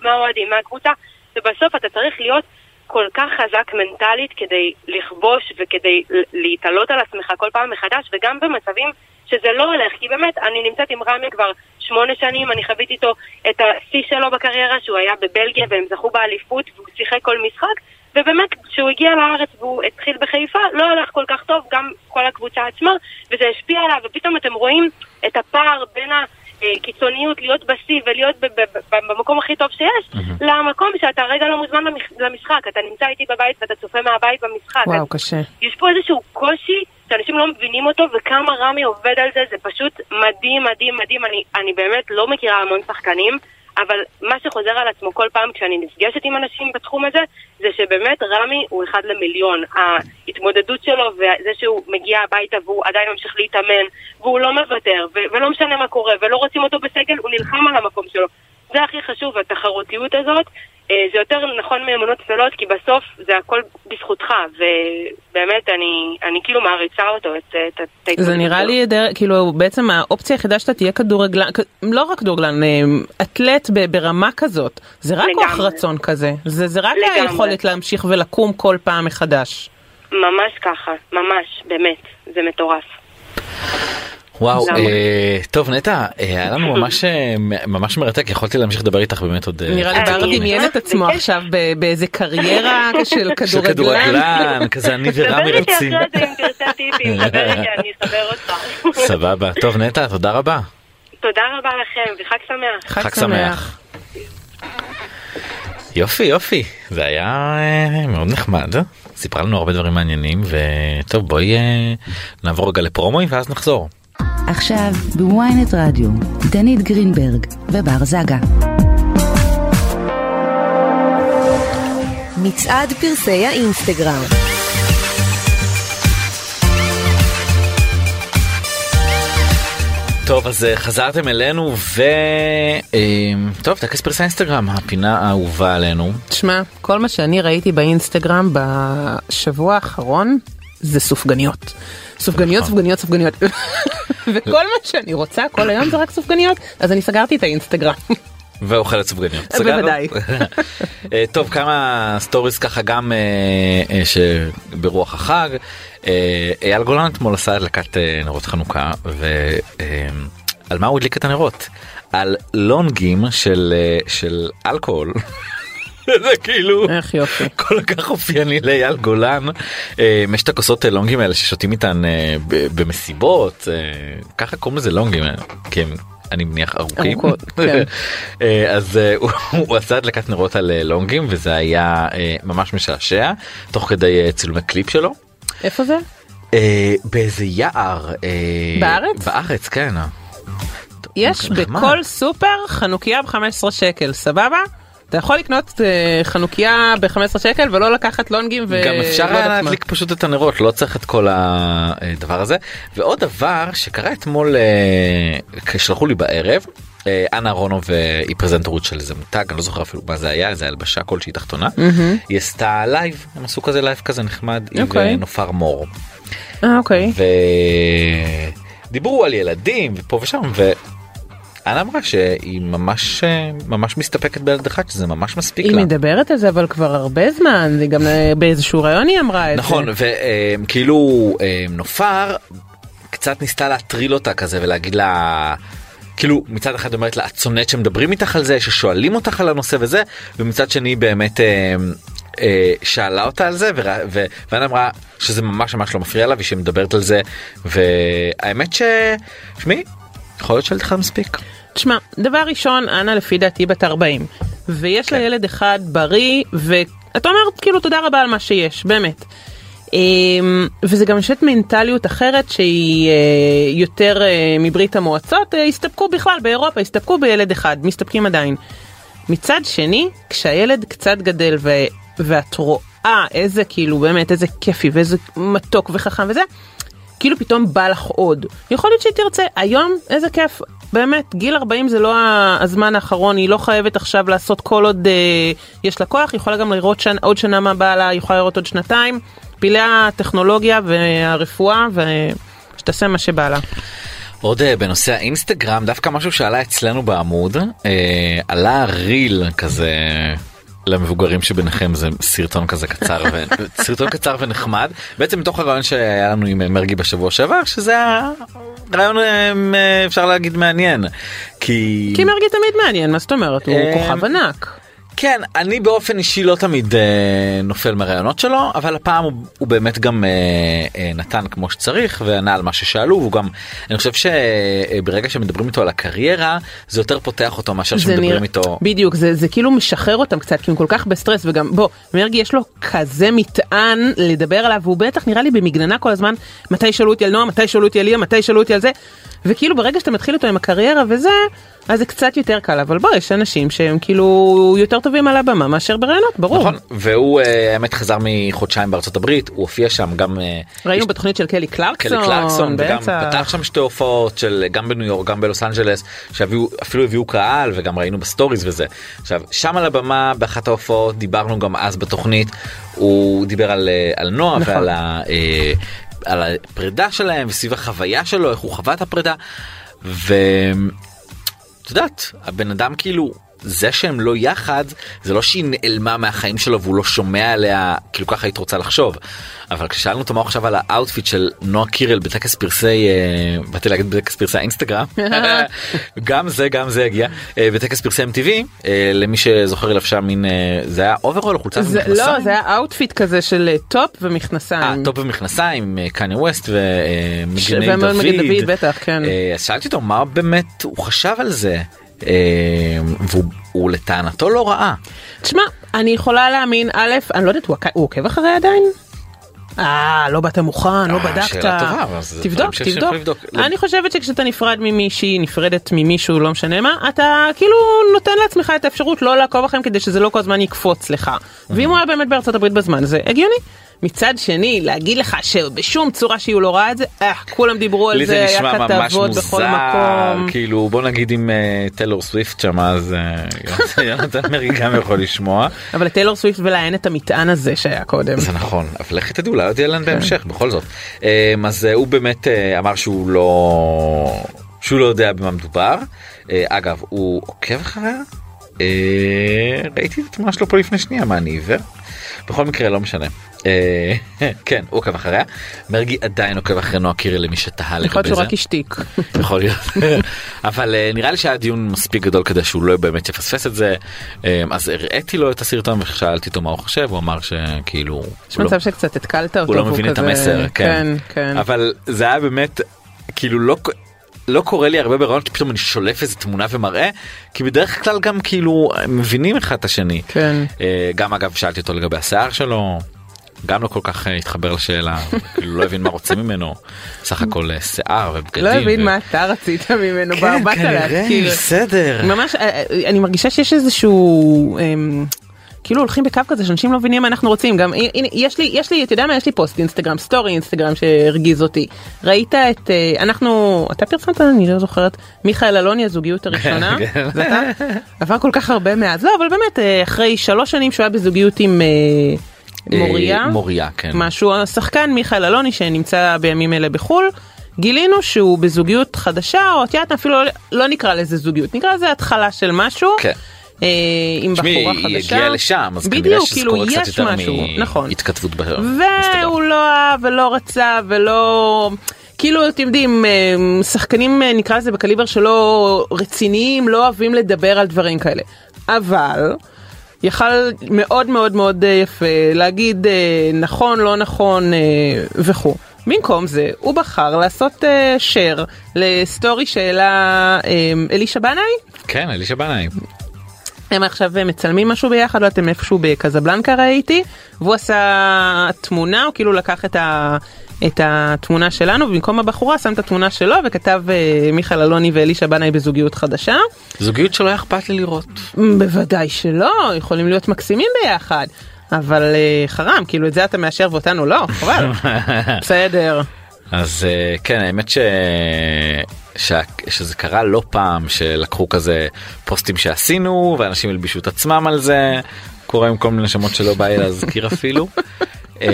S1: ומהאוהדים, מהקבוצה ובסוף אתה צריך להיות כל כך חזק מנטלית כדי לכבוש וכדי להתעלות על עצמך כל פעם מחדש וגם במצבים שזה לא הולך, כי באמת, אני נמצאת עם רמי כבר שמונה שנים, אני חוויתי איתו את השיא שלו בקריירה, שהוא היה בבלגיה והם זכו באליפות והוא שיחק כל משחק, ובאמת, כשהוא הגיע לארץ והוא התחיל בחיפה, לא הלך כל כך טוב, גם כל הקבוצה עצמה, וזה השפיע עליו, ופתאום אתם רואים את הפער בין הקיצוניות להיות בשיא ולהיות במקום הכי טוב שיש, למקום שאתה רגע לא מוזמן למשחק, אתה נמצא איתי בבית ואתה צופה מהבית במשחק. אז
S3: וואו, קשה.
S1: יש פה איזשהו קושי שאנשים לא מבינים אותו, וכמה רמי עובד על זה, זה פשוט מדהים, מדהים, מדהים. אני, אני באמת לא מכירה המון שחקנים, אבל מה שחוזר על עצמו כל פעם כשאני נפגשת עם אנשים בתחום הזה, זה שבאמת רמי הוא אחד למיליון. ההתמודדות שלו וזה שהוא מגיע הביתה והוא עדיין ממשיך להתאמן, והוא לא מוותר, ו- ולא משנה מה קורה, ולא רוצים אותו בסגל, הוא נלחם על המקום שלו. זה הכי חשוב, התחרותיות הזאת. אה, זה יותר נכון מאמונות טפלות, כי בסוף זה הכל בזכותך, ובאמת אני, אני כאילו מעריצה אותו, את, את, את
S3: זה
S1: ההתמודדות
S3: נראה
S1: שלו.
S3: לי דר- כאילו בעצם האופציה היחידה שאתה תהיה כדורגלן, לא רק כדורגלן, אה, אתלט ברמה כזאת, זה רק
S1: לגמרי.
S3: כוח רצון כזה, זה זה רק
S1: לגמרי.
S3: היכולת להמשיך ולקום כל פעם מחדש.
S1: ממש ככה, ממש, באמת, זה מטורף.
S2: וואו? אה, טוב נטע, אה, היה לנו ממש אה, ממש מרתק, יכולתי להמשיך לדבר איתך באמת עוד... אה,
S3: נראה לי בר דמיין את עצמו. עכשיו באיזה קריירה של כדורגלן.
S2: כזה אני ורמי
S1: דבר איתי
S2: רצים.
S1: אחרי זה אם תרצה טיפים, דבר איתי, אני אסבר אותך.
S2: סבבה, טוב נטע, תודה רבה.
S1: תודה רבה לכם, וחג שמח.
S2: חג שמח. יופי יופי, זה היה מאוד נחמד, סיפרה לנו הרבה דברים מעניינים, וטוב בואי נעבור רגע לפרומואים ואז נחזור.
S4: עכשיו בוויינט רדיו, דנית גרינברג ובר זגה.
S5: מצעד פרסי האינסטגרם.
S2: טוב אז אה, חזרתם אלינו וטוב טקס פרסי אינסטגרם הפינה האהובה עלינו
S3: תשמע, כל מה שאני ראיתי באינסטגרם בשבוע האחרון זה סופגניות. סופגניות,
S2: נכון.
S3: סופגניות, סופגניות. וכל מה שאני רוצה כל היום זה רק סופגניות, אז אני סגרתי את האינסטגרם.
S2: ואוכלת סופגניות.
S3: אה? בוודאי.
S2: אה, טוב כמה סטוריס ככה גם אה, שברוח החג. אייל גולן אתמול עשה הדלקת נרות חנוכה ועל מה הוא הדליק את הנרות? על לונגים של אלכוהול. זה כאילו
S3: איך יופי.
S2: כל כך אופייני לאייל גולן. אה, יש את הכוסות לונגים האלה ששותים איתן אה, במסיבות אה, ככה קוראים לזה לונגים אה, כי הם אני מניח ארוכים.
S3: כן.
S2: אה, אז אה, הוא- עשה הדלקת נרות על אה, לונגים וזה היה אה, ממש משעשע תוך כדי אה, צילומי קליפ שלו.
S3: איפה זה?
S2: אה, באיזה יער. אה,
S3: בארץ?
S2: בארץ כן.
S3: יש. בכל סופר חנוכיה ב-15 שקל, סבבה? אתה יכול לקנות אה, חנוכיה ב-15 שקל ולא לקחת לונגים ו...
S2: גם אפשר
S3: לא
S2: היה
S3: יודעת מה.
S2: להדליק פשוט את הנרות לא צריך את כל הדבר הזה ועוד דבר שקרה אתמול אה, כשלחו לי בערב. אה, אנה אהרונוב אה, היא פרזנטורית של איזה מותג אני לא זוכר אפילו מה זה היה איזה הלבשה כלשהי תחתונה היא עשתה לייב הם עשו כזה לייב כזה נחמד עם
S3: אוקיי.
S2: אה, נופר מור
S3: אה, אוקיי.
S2: ודיברו על ילדים ופה ושם ואנה אמרה שהיא ממש אה, ממש מסתפקת בילד אחד שזה ממש מספיק
S3: היא
S2: לה.
S3: מדברת על זה אבל כבר הרבה זמן, היא גם אה, באיזשהו ראיון היא אמרה את
S2: נכון
S3: זה.
S2: וכאילו נופר קצת ניסתה להטריל אותה כזה ולהגיד לה. כאילו מצד אחד אומרת לה את שונאת שמדברים איתך על זה ששואלים אותך על הנושא וזה ומצד שני באמת אה, אה, שאלה אותה על זה ורא- ו- ואנה אמרה שזה ממש ממש לא מפריע לה ושהיא מדברת על זה והאמת ששמעי יכול להיות שלדך מספיק.
S3: תשמע, דבר ראשון, אנה לפי דעתי בת 40, ויש לה
S2: כן.
S3: ילד אחד בריא, ואתה אומר כאילו תודה רבה על מה שיש, באמת. אמ, וזה גם שאת מנטליות אחרת שהיא אה, יותר אה, מברית המועצות, אה, הסתפקו בכלל באירופה, הסתפקו בילד אחד, מסתפקים עדיין. מצד שני, כשהילד קצת גדל ו... ואת רואה איזה כאילו באמת איזה כיפי ואיזה מתוק וחכם וזה, כאילו פתאום בא לך עוד. יכול להיות שהיא תרצה, היום איזה כיף, באמת, גיל 40 זה לא הזמן האחרון, היא לא חייבת עכשיו לעשות כל עוד אה, יש לה כוח, היא יכולה גם לראות שנ, עוד שנה מה בא לה, היא יכולה לראות עוד שנתיים, פילי הטכנולוגיה והרפואה, ושתעשה מה שבא לה.
S2: עוד אה, בנושא האינסטגרם דווקא משהו שעלה אצלנו בעמוד אה, עלה ריל כזה למבוגרים שביניכם זה סרטון כזה קצר ו... סרטון קצר ונחמד בעצם מתוך הרעיון שהיה לנו עם מרגי בשבוע שעבר שזה היה רעיון אה, אה, אפשר להגיד מעניין כי
S3: כי מרגי תמיד מעניין, מה זאת אומרת? הוא
S2: אה,
S3: כוכב ענק.
S2: כן אני באופן אישי לא תמיד אה, נופל מהרעיונות שלו אבל הפעם הוא, הוא באמת גם אה, אה, נתן כמו שצריך וענה על מה ששאלו והוא גם אני חושב שברגע שמדברים איתו על הקריירה זה יותר פותח אותו מאשר שמדברים
S3: נראה-
S2: איתו.
S3: בדיוק זה זה כאילו משחרר אותם קצת כי הם כל כך בסטרס וגם בוא מרגי יש לו כזה מטען לדבר עליו והוא בטח נראה לי במגננה כל הזמן מתי ישאלו אותי על נועה מתי ישאלו אותי על ליה מתי ישאלו אותי על זה וכאילו ברגע שאתה מתחיל איתו עם הקריירה וזה אז זה קצת יותר קל אבל בוא יש אנשים שהם כאילו יותר טובים על הבמה מאשר בראיונות ברור
S2: נכון והוא אה, האמת חזר מחודשיים בארצות הברית הוא הופיע שם גם אה,
S3: ראינו
S2: יש-
S3: בתוכנית של קלי קלרקסון,
S2: קלי קלקסון וגם. פתח שם שתי הופעות של גם בניו יורק גם בלוס אנג'לס שהביאו אפילו הביאו קהל וגם ראינו בסטוריז וזה עכשיו שם על הבמה באחת ההופעות דיברנו גם אז בתוכנית הוא דיבר על אה, על נועה
S3: נכון.
S2: ועל ה, אה, על הפרידה שלהם וסביב החוויה שלו איך הוא חווה את הפרידה ואת יודעת הבן אדם כאילו זה שהם לא יחד זה לא שהיא נעלמה מהחיים שלו והוא לא שומע עליה כאילו ככה היית רוצה לחשוב. אבל כששאלנו אותו מה הוא חשב על ה outfit של נועה קירל בטקס פרסי אה, באתי להגיד בטקס פרסי האינסטגרם גם זה גם זה הגיע אה, בטקס פרסי MTV אה, למי שזוכר לבשה מין אה, זה היה אוברול חולצה ומכנסיים.
S3: לא, זה היה outfit כזה של טופ ומכנסיים.
S2: טופ ומכנסיים קניה ווסט ומגני
S3: דוד. בטח, כן.
S2: שאלתי אותו מה באמת הוא חשב על זה. אה, והוא הוא לטענתו לא ראה.
S3: תשמע, אני יכולה להאמין, א', אני לא יודעת, הוא עוקב אחריה עדיין? אה, לא באת מוכן, לא
S2: אה,
S3: בדקת.
S2: שאלה טובה, אבל זה
S3: תבדוק, תבדוק. אני חושבת שכשאתה נפרד ממישהי, נפרדת ממישהו, לא משנה מה, אתה כאילו נותן לעצמך את האפשרות לא לעקוב אחריהם כדי שזה לא כל הזמן יקפוץ לך. ואם הוא היה באמת בארצות הברית בזמן הזה, הגיוני. מצד שני, להגיד לך שבשום צורה שהיא לא ראה את זה, אה, כולם דיברו על
S2: לי
S3: זה,
S2: זה
S3: היה
S2: נשמע ממש
S3: כתבות בכל
S2: מוזר
S3: מקום.
S2: כאילו בוא נגיד אם אה, טיילור סוויפט שם אז אה, יונתן מרי גם יכול לשמוע
S3: אבל לטיילור סוויפט ולה אין את המטען הזה שהיה קודם.
S2: זה נכון אבל לכי תדעו אולי עוד יהיה להם בהמשך בכל זאת אה, אז אה, הוא באמת אה, אמר שהוא לא שהוא לא יודע במה מדובר אה, אגב הוא עוקב אחריה אה, ראיתי את התמונה שלו פה לפני שנייה מה אני עיוור. בכל מקרה לא משנה. אה, כן הוא עוקב אחריה מרגי עדיין עוקב אחרי נועה קירל למי שתהה
S3: יכול להיות
S2: לגבי
S3: שהוא
S2: זה.
S3: רק השתיק.
S2: יכול להיות אבל אה, נראה לי שהיה דיון מספיק גדול כדי שהוא לא באמת יפספס את זה אה, אז הראיתי לו את הסרטון ושאלתי אותו מה הוא חושב הוא אמר שכאילו
S3: יש
S2: הוא לא-
S3: מצב שקצת התקלת אותו.
S2: הוא לא מבין את המסר כן
S3: כן, כן.
S2: אבל זה היה באמת כאילו לא. לא קורה לי הרבה ברעיון כי פתאום אני שולף איזה תמונה ומראה כי בדרך כלל גם כאילו מבינים אחד את השני.
S3: כן.
S2: אה, גם אגב שאלתי אותו לגבי השיער שלו גם לא כל כך אה, התחבר לשאלה כאילו לא הבין מה רוצים ממנו סך הכל אה, שיער ובגדים.
S3: לא הבין מה אתה רצית ממנו,
S2: כן, כנראה,
S3: להזכיר.
S2: בסדר.
S3: ממש, אני מרגישה שיש איזשהו, אמ, כאילו הולכים בקו כזה שאנשים לא מבינים מה אנחנו רוצים. גם, הנה, יש לי, יש לי, אתה יודע מה, יש לי פוסט אינסטגרם, סטורי אינסטגרם שהרגיז אותי. ראית את, אה, אנחנו, אתה פרסמת, אני לא זוכרת, מיכאל אלוני, הזוגיות הראשונה.
S2: כן.
S3: זה אתה? עבר כל כך הרבה מאז. לא, אבל באמת, אה, אחרי שלוש שנים שהוא היה בזוגיות עם אה, מוריה.
S2: מוריה כן.
S3: משהו השחקן מיכאל אלוני שנמצא בימים אלה בחול גילינו שהוא בזוגיות חדשה או את יודעת אפילו לא, לא נקרא לזה זוגיות נקרא לזה התחלה של משהו.
S2: כן.
S3: אה, עם
S2: תשמעי,
S3: בחורה
S2: היא
S3: חדשה.
S2: הגיעה לשם אז כנראה
S3: בדיוק,
S2: שזה
S3: כאילו
S2: קורה קצת יותר
S3: משהו, נכון.
S2: מהתכתבות.
S3: והוא לא אהב ולא רצה ולא כאילו אתם יודעים אה, שחקנים אה, נקרא לזה בקליבר שלא רציניים לא אוהבים לדבר על דברים כאלה אבל יכל מאוד מאוד מאוד יפה להגיד נכון לא נכון וכו'. במקום זה הוא בחר לעשות אה, share לסטורי שהעלה אה, אלישע בנאי
S2: כן אלישע בנאי.
S3: הם עכשיו מצלמים משהו ביחד, לא יודעת אם איפשהו בקזבלנקה ראיתי, והוא עשה תמונה, הוא כאילו לקח את, ה, את התמונה שלנו, ובמקום הבחורה שם את התמונה שלו וכתב אה, מיכאל אלוני ואלישע בנאי בזוגיות חדשה.
S2: זוגיות שלא היה אכפת לי לראות.
S3: בוודאי שלא, יכולים להיות מקסימים ביחד. אבל אה, חרם, כאילו את זה אתה מאשר ואותנו לא, חבל. בסדר.
S2: אז אה, כן האמת ש... שה... שזה קרה לא פעם שלקחו כזה פוסטים שעשינו ואנשים הלבישו את עצמם על זה קורה עם כל מיני שמות שלא בא לי להזכיר אפילו. אה,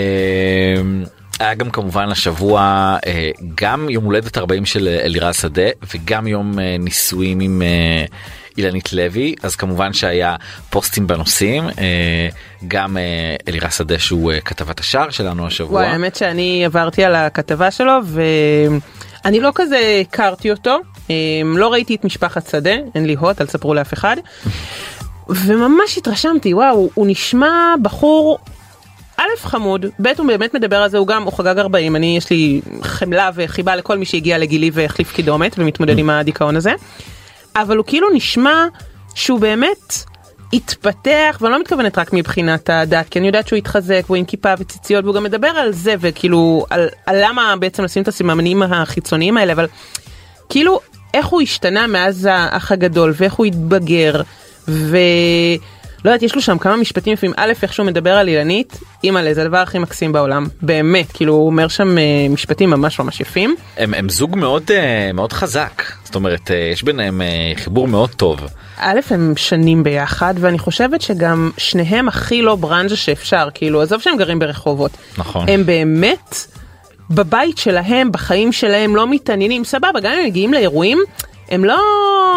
S2: היה גם כמובן השבוע אה, גם יום הולדת 40 של אלירז שדה וגם יום נישואים עם אילנית לוי אז כמובן שהיה פוסטים בנושאים אה, גם אה, אלירז שדה שהוא אה, כתבת השער שלנו השבוע.
S3: וואי, האמת שאני עברתי על הכתבה שלו ואני לא כזה הכרתי אותו, לא ראיתי את משפחת שדה, אין לי הוט, אל תספרו לאף אחד. וממש התרשמתי, וואו, הוא נשמע בחור א' חמוד, ב' הוא באמת מדבר על זה, הוא גם, הוא חגג 40, אני יש לי חמלה וחיבה לכל מי שהגיע לגילי והחליף קידומת ומתמודד עם הדיכאון הזה. אבל הוא כאילו נשמע שהוא באמת התפתח ואני לא מתכוונת רק מבחינת הדת כי אני יודעת שהוא התחזק והוא עם כיפה וציציות והוא גם מדבר על זה וכאילו על, על למה בעצם לשים את הסימנים החיצוניים האלה אבל כאילו איך הוא השתנה מאז האח הגדול ואיך הוא התבגר ולא יודעת יש לו שם כמה משפטים יפים א' איך שהוא מדבר על אילנית אימא'לה זה הדבר הכי מקסים בעולם באמת כאילו הוא אומר שם אה, משפטים ממש ממש יפים.
S2: הם, הם זוג מאוד אה, מאוד חזק זאת אומרת אה, יש ביניהם אה, חיבור מאוד טוב.
S3: א' הם שנים ביחד ואני חושבת שגם שניהם הכי לא ברנז'ה שאפשר כאילו עזוב שהם גרים ברחובות.
S2: נכון.
S3: הם באמת בבית שלהם בחיים שלהם לא מתעניינים סבבה גם אם הם מגיעים לאירועים הם לא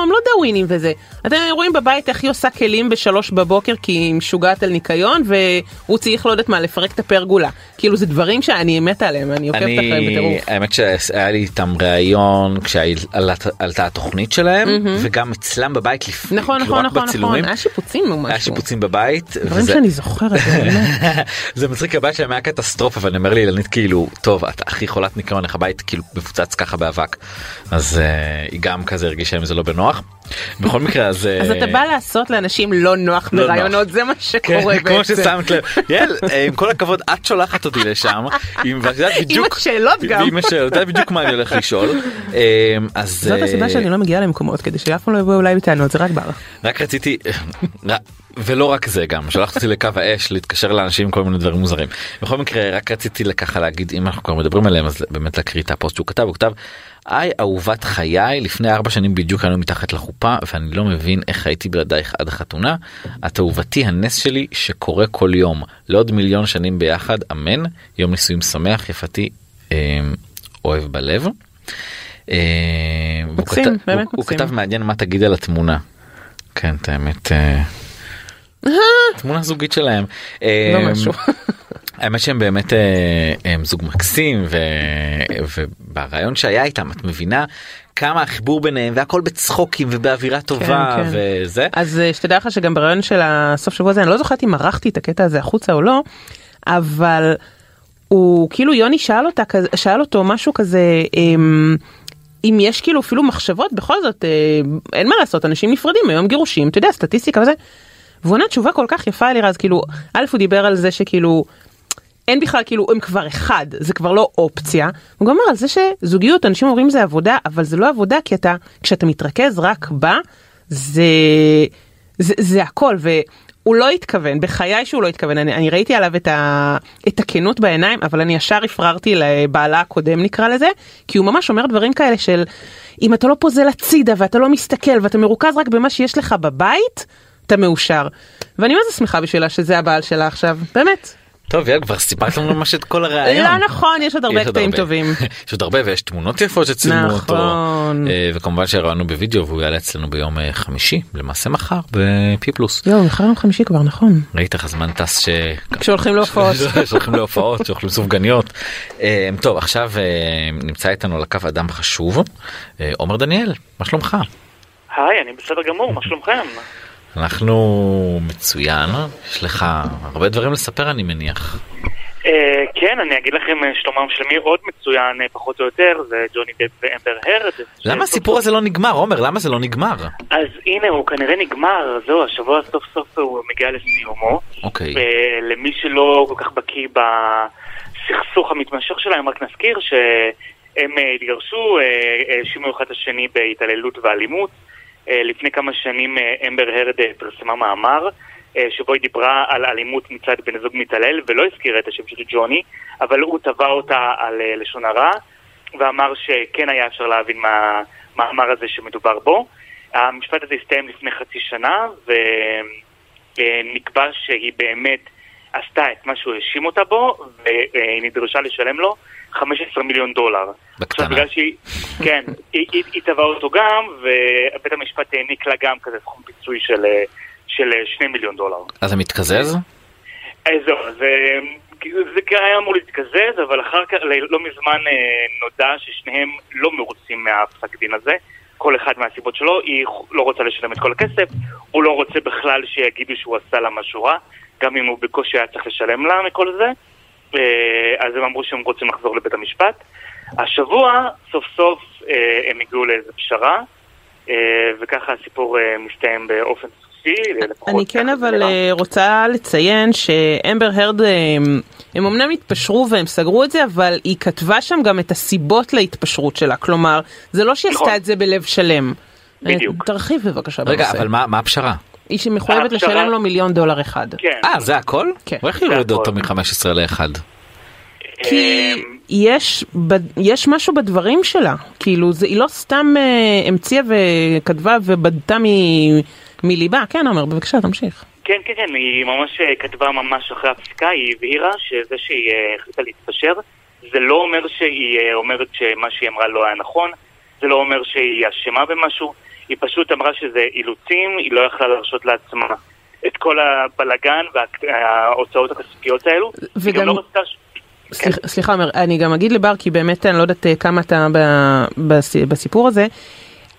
S3: הם לא דאווינים וזה. אתם רואים בבית איך היא עושה כלים בשלוש בבוקר כי היא משוגעת על ניקיון והוא צריך לא יודעת מה לפרק את הפרגולה. כאילו זה דברים שאני מתה עליהם אני עוקבת אחריהם בטירוף.
S2: האמת שהיה לי איתם ראיון כשעלתה התוכנית שלהם וגם אצלם בבית לפני
S3: נכון
S2: כאילו
S3: נכון
S2: רק
S3: נכון נכון. היה שיפוצים או משהו.
S2: היה שיפוצים בבית.
S3: דברים שאני זוכרת.
S2: זה מצחיק הבית שלהם היה קטסטרופה ואני אומר לאילנית כאילו טוב את הכי חולת ניקיון איך הבית כאילו מפוצץ ככה באבק אז אה, היא גם כזה הרגישה עם זה לא בנוח. בכל מקרה אז
S3: אז
S2: אה,
S3: אתה בא לעשות לאנשים לא נוח
S2: לא
S3: ברעיונות זה מה
S2: כן,
S3: שקורה
S2: כמו
S3: בעצם.
S2: ששמת לב, יעל, אה, עם כל הכבוד את שולחת אותי לשם, עם
S3: השאלות גם.
S2: השאלות, יודעת בדיוק מה אני הולך לשאול, אה, אז
S3: זאת הסיבה שאני לא מגיעה למקומות כדי שאף פעם לא יבואו אליי בטענות זה רק בר.
S2: רק רציתי, ולא רק זה גם, שלחת אותי לקו האש להתקשר לאנשים עם כל מיני דברים מוזרים. בכל מקרה רק רציתי ככה להגיד אם אנחנו כבר מדברים עליהם אז באמת להקריא את הפוסט שהוא כתב, הוא כתב היי אהובת חיי לפני ארבע שנים בדיוק היינו מתחת לחופה ואני לא מבין איך הייתי בלעדייך עד החתונה. את אהובתי הנס שלי שקורה כל יום לעוד מיליון שנים ביחד אמן יום נישואים שמח יפתי אה, אוהב בלב. אה,
S3: מקסים,
S2: כתב-
S3: באמת
S2: הוא- הוא. כתב מעניין מה תגיד על התמונה. כן את האמת אה, תמונה זוגית שלהם.
S3: לא
S2: אה,
S3: משהו.
S2: האמת שהם באמת אה, הם זוג מקסים ו... וברעיון שהיה איתם את מבינה כמה החיבור ביניהם והכל בצחוקים ובאווירה טובה
S3: כן.
S2: וזה.
S3: אז אה, שתדע לך שגם ברעיון של הסוף שבוע הזה אני לא זוכרת אם ערכתי את הקטע הזה החוצה או לא אבל הוא כאילו יוני שאל אותה כזה שאל אותו משהו כזה אמ, אם יש כאילו אפילו מחשבות בכל זאת אה, אין מה לעשות אנשים נפרדים היום גירושים אתה יודע סטטיסטיקה וזה. והוא ענה תשובה כל כך יפה אלירז כאילו א' הוא דיבר על זה שכאילו אין בכלל כאילו הם כבר אחד זה כבר לא אופציה הוא גם אומר על זה שזוגיות אנשים אומרים זה עבודה אבל זה לא עבודה כי אתה כשאתה מתרכז רק בה זה זה, זה הכל והוא לא התכוון בחיי שהוא לא התכוון אני, אני ראיתי עליו את, ה, את הכנות בעיניים אבל אני ישר הפררתי לבעלה הקודם נקרא לזה כי הוא ממש אומר דברים כאלה של אם אתה לא פוזל הצידה ואתה לא מסתכל ואתה מרוכז רק במה שיש לך בבית אתה מאושר ואני זה שמחה בשבילה שזה הבעל שלה עכשיו באמת.
S2: טוב יאללה כבר סיפרת לנו ממש את כל הרעיון.
S3: לא נכון יש עוד הרבה
S2: יש עוד
S3: קטעים. טובים.
S2: יש עוד הרבה ויש תמונות יפות שצילמו אותו
S3: נכון.
S2: אה, וכמובן שראינו בווידאו והוא יעלה אצלנו ביום אה, חמישי למעשה מחר בפי פלוס.
S3: יואו מחר יום חמישי כבר נכון.
S2: ראית איך הזמן טס ש...
S3: כשהולכים להופעות.
S2: שהולכים להופעות שאוכלים סופגניות. אה, טוב עכשיו נמצא איתנו על הקו אדם חשוב עומר דניאל מה שלומך?
S6: היי, אני בסדר גמור, מה שלומכם?
S2: אנחנו מצוין יש לך הרבה דברים לספר אני מניח.
S6: אה, כן, אני אגיד לכם אה, שלומם של מי עוד מצוין, אה, פחות או יותר, זה ג'וני דפ ואמבר הרד.
S2: למה הסיפור הזה לא נגמר עומר למה זה לא נגמר?
S6: אז הנה, הוא כנראה נגמר, זהו, השבוע סוף סוף הוא מגיע לסיומו.
S2: אוקיי.
S6: למי שלא כל כך בקיא בסכסוך המתמשך שלהם, רק נזכיר שהם התגרשו, האשימו אחד את השני בהתעללות ואלימות. אה, לפני כמה שנים אה, אמבר הרד אה, פרסמה מאמר שבו היא דיברה על אלימות מצד בן זוג מתעלל ולא הזכירה את השם של ג'וני, אבל הוא תבע אותה על לשון הרע ואמר שכן היה אפשר להבין מהמאמר הזה שמדובר בו. המשפט הזה הסתיים לפני חצי שנה ונקבע שהיא באמת עשתה את מה שהוא האשים אותה בו והיא נדרשה לשלם לו 15 מיליון דולר.
S2: בקטנה.
S6: עכשיו בגלל שהיא, כן, היא, היא, היא תבעה אותו גם ובית המשפט העניק לה גם כזה סכום פיצוי של, אה, של 2 מיליון דולר.
S2: אז זה מתקזז?
S6: אה, זהו, זה, זה היה אמור להתקזז, אבל אחר כך, לא מזמן אה, נודע ששניהם לא מרוצים מהפסק דין הזה, כל אחד מהסיבות שלו, היא לא רוצה לשלם את כל הכסף, הוא לא רוצה בכלל שיגידו שהוא עשה לה משהו רע, גם אם הוא בקושי היה צריך לשלם לה מכל זה, אה, אז הם אמרו שהם רוצים לחזור לבית המשפט. השבוע, סוף סוף, אה, הם הגיעו לאיזו פשרה, אה, וככה הסיפור מסתיים באופן סופי,
S3: אני כן אבל רוצה לציין שאמבר הרד הם אמנם התפשרו והם סגרו את זה אבל היא כתבה שם גם את הסיבות להתפשרות שלה כלומר זה לא שהיא
S6: נכון.
S3: עשתה את זה בלב שלם.
S6: בדיוק.
S3: תרחיב בבקשה
S2: רגע
S3: בנושא.
S2: אבל מה מה הפשרה?
S3: היא שמחויבת
S6: הפשרה-
S3: לשלם לו מיליון דולר אחד.
S6: כן.
S2: אה זה הכל?
S3: כן.
S2: ואיך
S6: זה
S2: יורידו אותו
S6: הכל.
S2: מ-15 ל-1?
S3: כי
S6: אמ,
S3: יש ב- יש משהו בדברים שלה כאילו זה היא לא סתם אה, המציאה וכתבה ובדתה מ- מליבה כן עומר בבקשה תמשיך.
S6: כן, כן, כן, היא ממש אה, כתבה ממש אחרי הפסיקה, היא הבהירה שזה שהיא אה, החליטה להתפשר, זה לא אומר שהיא אה, אומרת שמה שהיא אמרה לא היה נכון, זה לא אומר שהיא אשמה במשהו, היא פשוט אמרה שזה אילוצים, היא לא יכלה להרשות לעצמה את כל הבלגן וההוצאות הכספיות האלו.
S3: וגם-
S6: גם לא רצתה... ש-
S3: סליחה, אני גם אגיד לבר, כי באמת אני לא יודעת אה, כמה אתה בסיפור הזה,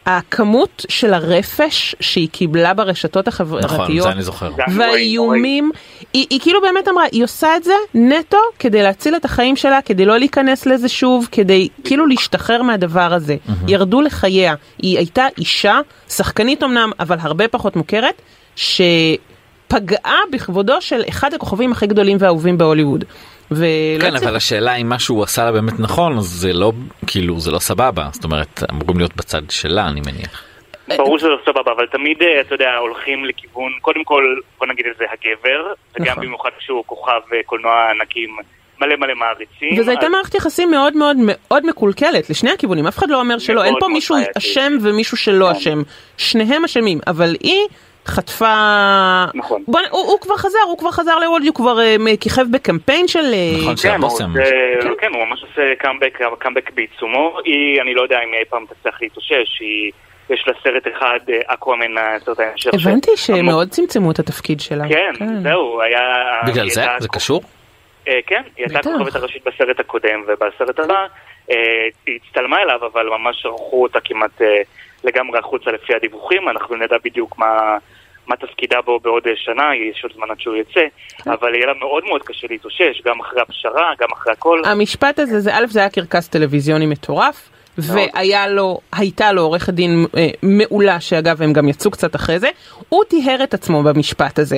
S3: הכמות של הרפש שהיא קיבלה ברשתות
S2: נכון,
S3: החברתיות,
S2: זה אני זוכר.
S3: והאיומים, היא, היא כאילו באמת אמרה, היא עושה את זה נטו כדי להציל את החיים שלה, כדי לא להיכנס לזה שוב, כדי כאילו להשתחרר מהדבר הזה. ירדו לחייה. היא הייתה אישה, שחקנית אמנם, אבל הרבה פחות מוכרת, שפגעה בכבודו של אחד הכוכבים הכי גדולים והאהובים בהוליווד. ולא
S2: כן
S3: הצליחה-
S2: אבל השאלה אם מה שהוא עשה לה באמת נכון אז זה לא כאילו זה לא סבבה זאת אומרת אמורים להיות בצד שלה אני מניח.
S6: ברור שזה סבבה, אבל תמיד, אה, אתה יודע, הולכים לכיוון, קודם כל, בוא נגיד את זה, הגבר, וגם
S3: נכון.
S6: במיוחד כשהוא כוכב אה, קולנוע ענקים מלא מלא מעריצים.
S3: וזו הייתה
S6: אז-
S3: מערכת יחסים מאוד מאוד מאוד מקולקלת לשני הכיוונים אף אחד לא אומר שלא אין פה מישהו. אשם ומישהו שלא
S6: כן.
S3: אשם שניהם אשמים אבל היא חטפה
S6: נכון.
S3: בוא, הוא, הוא כבר חזר הוא כבר חזר לוולד הוא כבר אה, כיכב בקמפיין של אה,
S2: נכון,
S6: כן,
S2: של
S6: הוא
S2: הבושם.
S6: עושה- כן, הוא ממש עושה קאמבק, קאמבק בעיצומו. היא, אני לא יודע אם היא אי פעם תצליח להתאושש, היא, יש לה סרט אחד, אה, אקוואמן, הסרט ההמשך.
S3: הבנתי
S6: ש-
S3: שמאוד צמצמו את התפקיד שלה
S6: כן, זהו, היה...
S2: בגלל זה זה קשור?
S6: אה, כן, היא הייתה. הכוכבת הראשית בסרט הקודם, ובסרט הבא אה, היא הצטלמה אליו, אבל ממש ערכו אותה כמעט אה, לגמרי החוצה לפי הדיווחים, אנחנו נדע בדיוק מה... מה תפקידה בו בעוד שנה, יש עוד זמן עד שהוא יצא,
S3: כן.
S6: אבל יהיה לה מאוד מאוד קשה להתאושש, גם אחרי הפשרה, גם אחרי הכל.
S3: המשפט הזה זה א' זה היה קרקס טלוויזיוני מטורף והיה לו הייתה לו עורכת דין אה, מעולה שאגב הם גם יצאו קצת אחרי זה הוא טיהר את עצמו במשפט הזה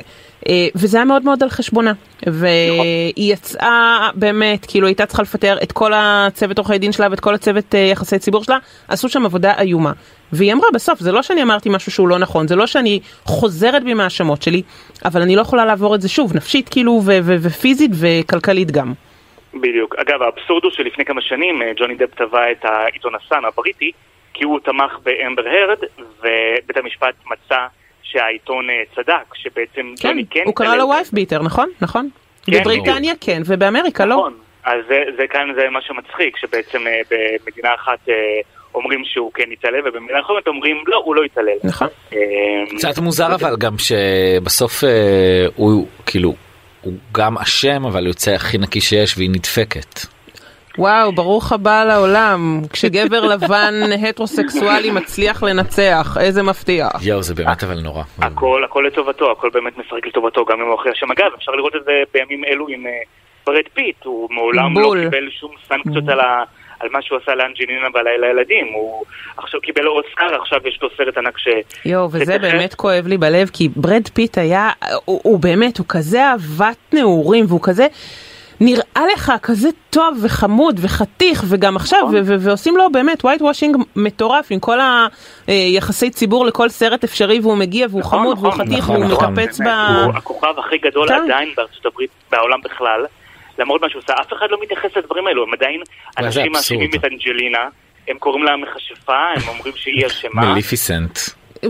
S3: אה, וזה היה מאוד מאוד על חשבונה והיא יצאה באמת כאילו הייתה צריכה לפטר את כל הצוות עורכי דין שלה ואת כל הצוות אה, יחסי ציבור שלה עשו שם עבודה איומה והיא אמרה בסוף זה לא שאני אמרתי משהו שהוא לא נכון זה לא שאני חוזרת בי מהאשמות שלי אבל אני לא יכולה לעבור את זה שוב נפשית כאילו ו- ו- ופיזית וכלכלית גם.
S6: בדיוק. אגב, האבסורד הוא שלפני כמה שנים אה, ג'וני דב תבע את העיתון הסאן הבריטי, כי הוא תמך באמבר הרד, ובית המשפט מצא שהעיתון אה, צדק, שבעצם
S3: כן,
S6: ג'וני כן...
S3: הוא קרא לו. וייף ביטר, נכון? נכון?
S6: כן,
S3: בבריטניה כן, ובאמריקה לא.
S6: נכון. אז זה, זה כאן זה מה שמצחיק, שבעצם אה, במדינה אחת אומרים שהוא כן התעלל, ובמדינה אחרת אומרים לא, הוא לא התעלל.
S3: נכון.
S6: אה,
S2: קצת מוזר אבל גם שבסוף אה, הוא כאילו הוא גם אשם אבל יוצא הכי נקי שיש והיא נדפקת.
S3: וואו, ברוך הבא לעולם. כשגבר לבן הטרוסקסואלי מצליח לנצח, איזה מפתיע.
S2: יואו זה באמת אבל נורא.
S6: הכל, הכל לטובתו, הכל באמת משחק לטובתו, גם אם הוא אחראי אשם. אגב, אפשר לראות את זה בימים אלו עם אה, ברד פיט, הוא מעולם. לא קיבל שום סנקציות על, ה, על מה שהוא עשה לאנג'לינה ועל הילדים. הוא עכשיו קיבל אוסקר, עכשיו יש לו סרט ענק ש...
S3: יואו, וזה
S6: שתכף-
S3: באמת כואב לי בלב, כי ברד פיט היה, הוא, הוא באמת, הוא כזה אהבת נעורים, והוא כזה... נראה לך כזה טוב וחמוד וחתיך וגם עכשיו
S6: נכון.
S3: ו- ו- ועושים לו באמת white washing מטורף עם כל היחסי ציבור לכל סרט אפשרי והוא מגיע והוא
S6: נכון,
S3: חמוד והוא
S6: נכון,
S3: חתיך
S2: נכון,
S3: והוא
S2: נכון.
S3: מקפץ ב...
S6: הוא הכוכב הכי גדול
S3: כן.
S6: עדיין בארצות הברית, בעולם בכלל. למרות מה שהוא עושה, אף אחד לא מתייחס לדברים האלו, הם עדיין אנשים. מאשימים את אנג'לינה, הם קוראים לה מכשפה, הם אומרים שהיא אשמה.
S2: מליפיסנט.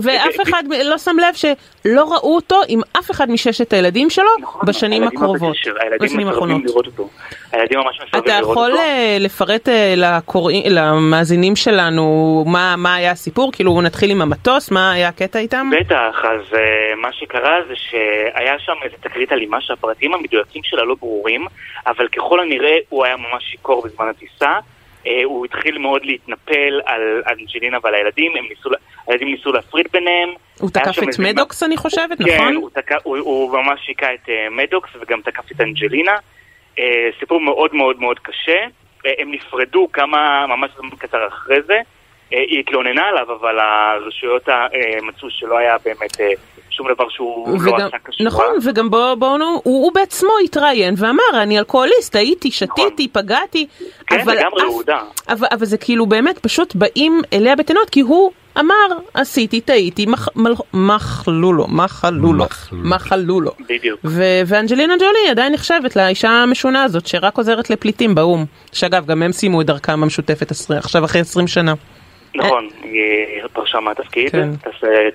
S3: ואף אחד לא שם לב שלא ראו אותו עם אף אחד מששת הילדים שלו
S6: נכון,
S3: בשנים הקרובות, בשנים האחרונות.
S6: אותו. הילדים ממש מסרבים
S3: אתה
S6: לראות
S3: יכול
S6: אותו.
S3: אה, לפרט אה, לקוראים, למאזינים שלנו מה, מה היה הסיפור? כאילו נתחיל עם המטוס, מה היה הקטע איתם?
S6: בטח, אז uh, מה שקרה זה שהיה שם איזו תקרית אלימה שהפרטים המדויקים שלה לא ברורים, אבל ככל הנראה הוא היה ממש שיכור בזמן הטיסה. Uh, הוא התחיל מאוד להתנפל על אנג'לינה ועל הילדים, הם ניסו, לה- הילדים ניסו להפריד ביניהם.
S3: הוא תקף את מדוקס אני חושבת,
S6: כן,
S3: נכון?
S6: הוא, תקע, הוא, הוא ממש היכה את uh, מדוקס וגם תקף את אנג'לינה. Uh, סיפור מאוד מאוד מאוד קשה. Uh, הם נפרדו כמה, ממש קצר אחרי זה. Uh, היא התלוננה עליו, אבל הרשויות uh, מצאו שלא היה באמת uh, שום דבר שהוא לא
S3: וגם,
S6: עשה קשורה.
S3: נכון, וגם בואו, בוא, נו, הוא, הוא בעצמו התראיין ואמר, אני אלכוהוליסט, הייתי, שתיתי, פגעתי.
S6: כן,
S3: אבל
S6: לגמרי,
S3: אף-
S6: הוא.
S3: אבל, אבל זה כאילו באמת פשוט באים אליה בטענות, כי הוא אמר, עשיתי, טעיתי, מח, מל, מחלו לו, מחלו לו,
S2: מחלו.
S3: מחלו לו.
S6: בדיוק.
S3: ואנג'לינה ג'ולי עדיין נחשבת לאישה המשונה הזאת שרק עוזרת לפליטים באו"ם. שאגב, גם הם סיימו את דרכם המשותפת עכשיו אחרי 20 שנה.
S6: נכון, היא פרשה מהתפקיד,
S3: כן.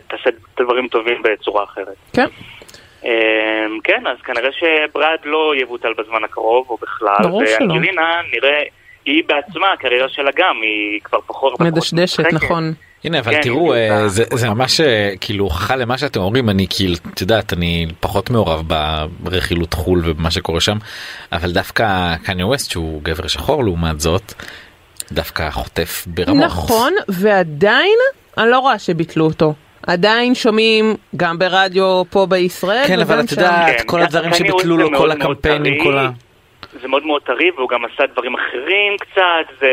S6: תעשה, דברים טובים בצורה אחרת.
S3: כן.
S6: אמ, כן, אז כנראה שברד לא יבוטל בזמן הקרוב, או בכלל.
S3: ברור שלא.
S6: ואנג'לינה, נראה, היא בעצמה, הקריירה שלה גם, היא כבר פחות...
S3: מדשדשת. נכון.
S2: הנה אבל
S6: כן,
S2: תראו
S6: בדיוק,
S2: אה, זה זה ממש אה, כאילו הוכחה למה שאתם אומרים אני כאילו את יודעת אני פחות מעורב ברכילות חול ובמה שקורה שם אבל דווקא קניה ווסט שהוא גבר שחור לעומת זאת דווקא חוטף ברמות.
S3: נכון, ועדיין אני לא רואה שביטלו אותו. עדיין שומעים גם ברדיו פה בישראל
S2: כן אבל את
S3: שם.
S2: יודעת
S6: כן,
S2: כל הדברים שביטלו
S6: זה
S2: לו כל הקמפיינים. כל ה...
S6: זה מאוד מאוד טרי, והוא גם עשה דברים אחרים קצת, זה...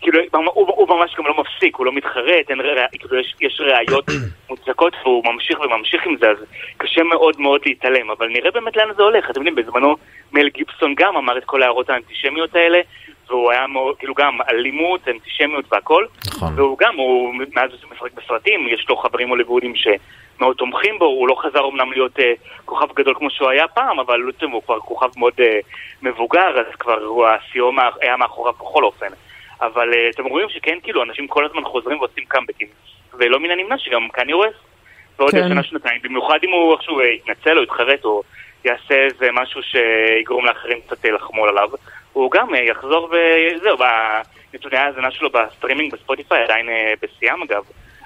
S6: כאילו, הוא, הוא ממש גם לא מפסיק, הוא לא מתחרט, אין, רא- כאילו, יש, יש ראיות מוצדקות והוא ממשיך וממשיך עם זה, אז קשה מאוד מאוד להתעלם, אבל נראה באמת לאן זה הולך. אתם יודעים, בזמנו מל גיבסון גם אמר את כל ההערות האנטישמיות האלה, והוא היה מאוד, כאילו גם אלימות, אנטישמיות והכל,
S2: נכון.
S6: והוא גם, הוא מאז הוא משחק בסרטים, יש לו חברים הוליוודיים שמאוד תומכים בו, הוא לא חזר אמנם להיות אה, כוכב גדול כמו שהוא היה פעם, אבל הוא כבר כוכב מאוד אה, מבוגר, אז כבר הוא הסיום היה מאחוריו בכל אופן. אבל אה, אתם רואים שכן, כאילו, אנשים כל הזמן חוזרים ועושים קאמבקים, ולא מן הנמנע שגם קניה ווסט, בעוד
S3: כן.
S6: שנה שנתיים, במיוחד אם הוא איכשהו אה, יתנצל או יתחרט או יעשה איזה משהו שיגרום לאחרים קצת אה, לחמול עליו, הוא גם יחזור וזהו, בנתוני ההאזנה שלו בסטרימינג בספוטיפיי עדיין בשיאם אגב,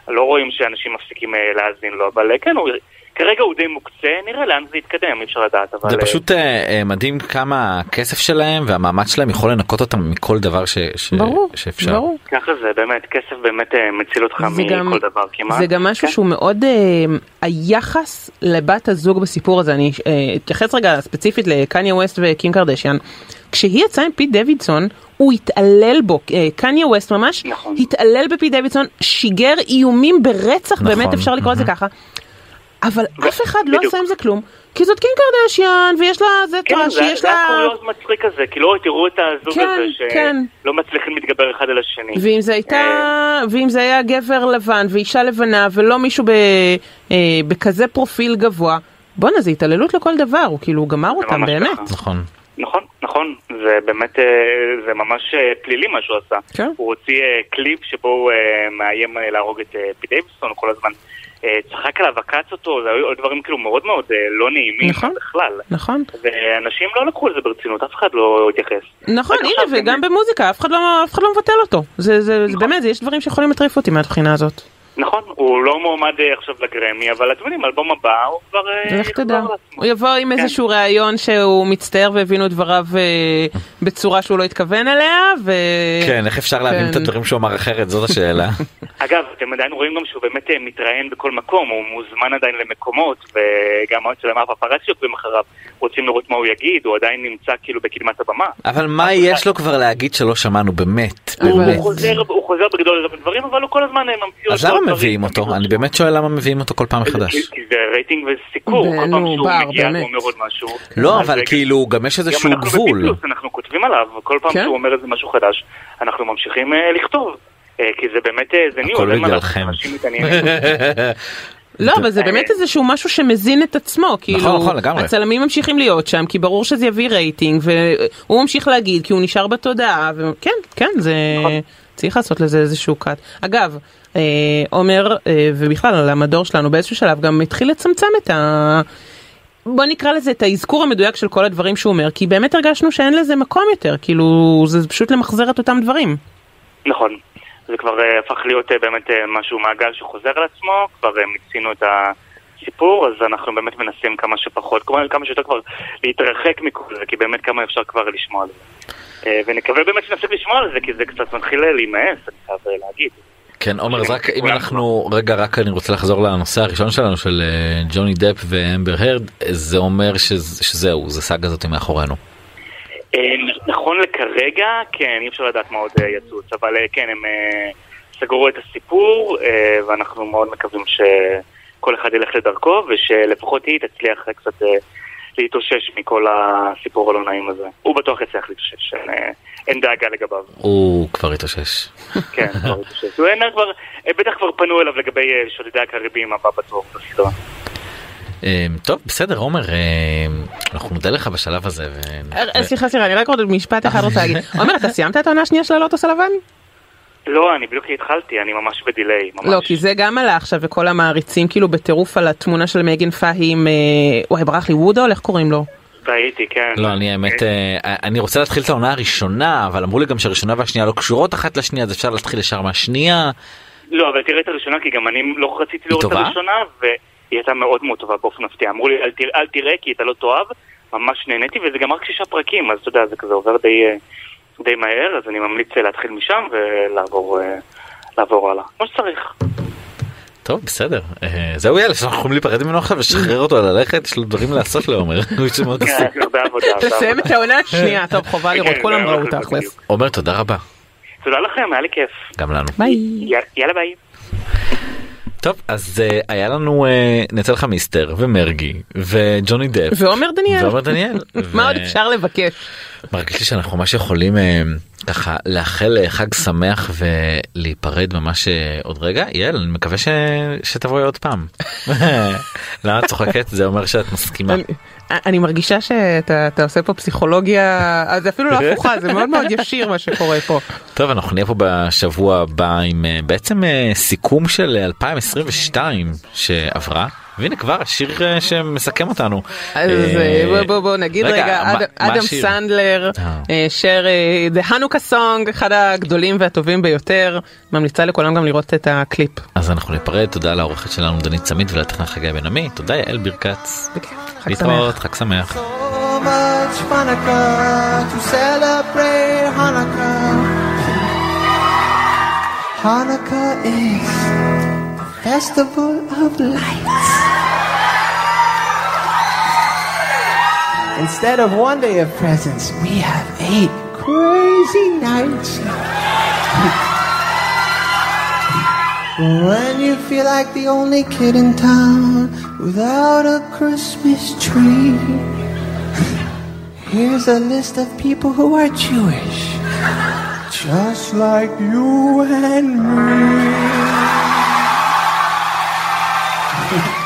S6: לא רואים שאנשים מפסיקים להאזין לו, אבל כן, הוא, כרגע הוא די מוקצה, נראה לאן זה יתקדם, אי אפשר לדעת, אבל...
S2: זה
S6: אה,
S2: פשוט אה, אה, מדהים כמה הכסף שלהם והמאמץ שלהם יכול לנקות אותם מכל דבר ש- ש-
S3: ברור,
S2: שאפשר.
S3: ברור.
S6: ככה זה, באמת, כסף באמת מציל אותך
S3: זה גם-
S6: מכל דבר כמעט.
S3: זה גם משהו
S6: כן.
S3: שהוא מאוד אה, היחס לבת הזוג בסיפור הזה אני אה, אתייחס רגע ספציפית לקניה ווסט וקים קרדשיאן. כשהיא יצאה עם פיט דוידסון הוא התעלל בו קניה ווסט ממש
S6: נכון.
S3: התעלל בפיט דוידסון שיגר איומים ברצח
S2: נכון,
S3: באמת אפשר לקרוא לזה ככה. אבל אף אחד לא. עשה עם זה כלום כי זאת קים קרדשיאן ויש לה זה
S6: כן,
S3: תואר
S6: זה
S3: שיש
S6: זה
S3: לה
S6: היה קוריוז מצחיק כזה, כאילו תראו את הזוג
S3: כן,
S6: הזה
S3: כן.
S6: שלא מצליחים להתגבר אחד על השני.
S3: ואם זה הייתה, ואם זה היה גבר לבן ואישה לבנה ולא מישהו ב, אה, בכזה פרופיל גבוה, בואנה זה התעללות לכל דבר, הוא כאילו גמר אותם באמת.
S2: נכון.
S6: נכון, נכון, זה באמת, אה, זה ממש אה, פלילי מה שהוא עשה.
S3: כן.
S6: הוא הוציא אה, קליפ שבו הוא אה, מאיים אה, להרוג את אה, פי דייוויסון, הוא כל הזמן אה, צחק עליו, עקץ אותו, זה היו דברים כאילו מאוד מאוד אה, לא נעימים
S3: נכון.
S6: בכלל.
S3: נכון,
S6: ואנשים לא לקחו את זה ברצינות, אף אחד לא התייחס.
S3: נכון, הנה וגם במוזיקה אף אחד לא, אף אחד לא מבטל אותו, זה, זה, זה באמת, יש דברים שיכולים לטריף אותי מהבחינה הזאת.
S6: נכון, הוא לא מועמד אה, עכשיו לגרמי, אבל אתם יודעים, אלבום הבא הוא כבר... אה,
S3: לך תדע. הוא יבוא עם
S6: כן.
S3: איזשהו ראיון שהוא מצטער והבינו דבריו אה, בצורה שהוא לא התכוון אליה, ו...
S2: כן איך אפשר להבין
S3: כן.
S2: את הדברים שהוא אמר אחרת זאת השאלה.
S6: אגב, אתם עדיין רואים גם שהוא באמת מתראיין בכל מקום, הוא מוזמן עדיין למקומות, וגם אצלם הפפרצי עוקבים אחריו, רוצים לראות מה הוא יגיד, הוא עדיין נמצא כאילו בקדמת הבמה.
S2: אבל מה יש לו כבר להגיד שלא שמענו באמת באמת.
S6: הוא חוזר, הוא חוזר בגדול על דברים, אבל הוא כל הזמן ממציא דברים.
S2: מביאים אותו? אני באמת שואל למה מביאים אותו כל פעם מחדש.
S6: כי- זה רייטינג וסיקור, כל פעם שהוא מגיע. ואומר עוד משהו.
S2: לא אבל כאילו גם יש איזשהו גבול.
S6: אנחנו כותבים עליו, כל פעם
S3: כן.
S6: שהוא אומר איזה משהו חדש, אנחנו ממשיכים אה, לכתוב. אה, כי זה באמת, אה, זה news,
S2: הכל בגללכם.
S3: לא, אבל זה באמת איזשהו משהו שמזין את עצמו, כאילו,
S2: נכון, לגמרי.
S3: הצלמים ממשיכים להיות שם, כי ברור שזה יביא רייטינג, והוא ממשיך להגיד, כי הוא נשאר בתודעה, וכן, כן, זה,
S6: נכון.
S3: צריך לעשות לזה איזשהו קאט. אגב, אה, עומר, אה, ובכלל על המדור שלנו באיזשהו שלב גם התחיל לצמצם את ה... בוא נקרא לזה את האזכור המדויק של כל הדברים שהוא אומר, כי באמת הרגשנו שאין לזה מקום יותר, כאילו, זה פשוט למחזר את אותם דברים.
S6: נכון. זה כבר אה, הפך להיות אה, באמת אה, משהו, מעגל שחוזר על עצמו, כבר אה, מיצינו את הסיפור, אז אנחנו באמת מנסים כמה שפחות, כלומר כמה שיותר כבר להתרחק מכל זה, כי באמת כמה אפשר כבר לשמוע על זה. אה, ונקווה באמת שנפסיק לשמוע על זה, כי זה קצת מתחיל להימאס, אני חייב להגיד.
S2: כן עומר אז רק אם אנחנו רגע רק אני רוצה לחזור לנושא הראשון שלנו של אה, ג'וני דפ ואמבר הרד זה אומר שזה- שזהו זה סאגה הזאת מאחורינו.
S6: אה, נכון לכרגע, כן, אי אפשר לדעת מה עוד אה, יצוץ, אבל אה, כן, הם סגרו את הסיפור, ואנחנו מאוד מקווים שכל אחד ילך לדרכו, ושלפחות היא תצליח קצת להתאושש מכל הסיפור הלא נעים הזה. הוא בטוח יצליח להתאושש, אין, דאגה לגביו.
S2: הוא כבר התאושש.
S6: כן, כבר להתאושש. הוא אין כבר, אה, בטח כבר פנו אליו לגבי אה, שודדי הקריבים הבא בתור בסדרה.
S2: אה, טוב בסדר עומר אה, אנחנו נודה לך בשלב הזה.
S3: סליחה, סליחה, אני רק עוד משפט אחד רוצה להגיד. עומר, אתה סיימת את העונה השנייה של הלוטוס הלבן?
S6: לא, אני בדיוק התחלתי, אני ממש בדיליי, ממש.
S3: לא, כי זה גם עלה עכשיו, וכל המעריצים כאילו בטירוף על התמונה של מייגן פאהי עם... וואי, ברח לי וודול, איך קוראים לו?
S6: טעיתי, כן.
S2: לא אני האמת אה, אני רוצה להתחיל את העונה הראשונה אבל אמרו לי גם שהראשונה והשנייה לא קשורות אחת לשנייה אז אפשר להתחיל ישר מהשנייה.
S6: לא, אבל תראה את הראשונה, כי גם אני לא רציתי לראות את? הראשונה, והיא הייתה מאוד מאוד טובה באופן מפתיע. אמרו לי, אל תראה, אל תראה כי אתה לא תאהב, ממש נהניתי, וזה גם רק שישה פרקים, אז אתה יודע, זה כזה עובר די, אה, די מהר, אז אני ממליץ אה, להתחיל משם ולעבור אה, לעבור הלאה. כמו שצריך.
S2: טוב בסדר אה, זהו יאללה שאנחנו יכולים להיפרד ממנו עכשיו לשחרר אותו ללכת יש לו דברים לעשות לעומר. עסוק.
S6: כן,
S3: תסיים. את העונה השנייה, טוב חובה לראות,
S6: כן,
S3: כולם
S6: זה
S3: ראו תכלס.
S2: עומר תודה רבה
S6: תודה לכם, היה לי כיף.
S2: גם לנו.
S3: ביי.
S6: יאללה ביי.
S2: טוב אז אה, היה לנו אה, נצא לך מיסטר ומרגי וג'וני דפ.
S3: ועומר דניאל.
S2: ועומר דניאל.
S3: מה עוד אפשר לבקש?
S2: מרגיש לי שאנחנו ממש יכולים אה, ככה לאחל חג שמח ולהיפרד ממש עוד רגע יעל אני מקווה ש... שתבואי עוד פעם. למה את צוחקת זה אומר שאת מסכימה.
S3: אני- מרגישה שאתה אתה עושה פה פסיכולוגיה, אז זה אפילו לא הפוכה, זה מאוד מאוד ישיר מה שקורה פה.
S2: טוב אנחנו נהיה פה בשבוע הבא עם אה, בעצם אה, סיכום של 2022 שעברה והנה כבר השיר אה, שמסכם אותנו.
S3: אז
S2: אה,
S3: אה, בוא בוא בוא נגיד
S2: רגע,
S3: אדם-? סנדלר שר The Hanukkah Song, אחד הגדולים והטובים ביותר, ממליצה לכולם גם לראות את הקליפ.
S2: אז אנחנו ניפרד תודה לעורכת שלנו דנית צמית ולטכנן חגי בן עמי תודה יעל
S3: חג
S2: להתראות
S3: שמח.
S2: חג שמח.
S7: So much Hanukkah to celebrate Hanukkah. Hanukkah is the festival of lights. Instead of one day of presents, we have eight crazy nights. when you feel like the only kid in town without a Christmas tree, here's a list of people who are Jewish, just like you and me.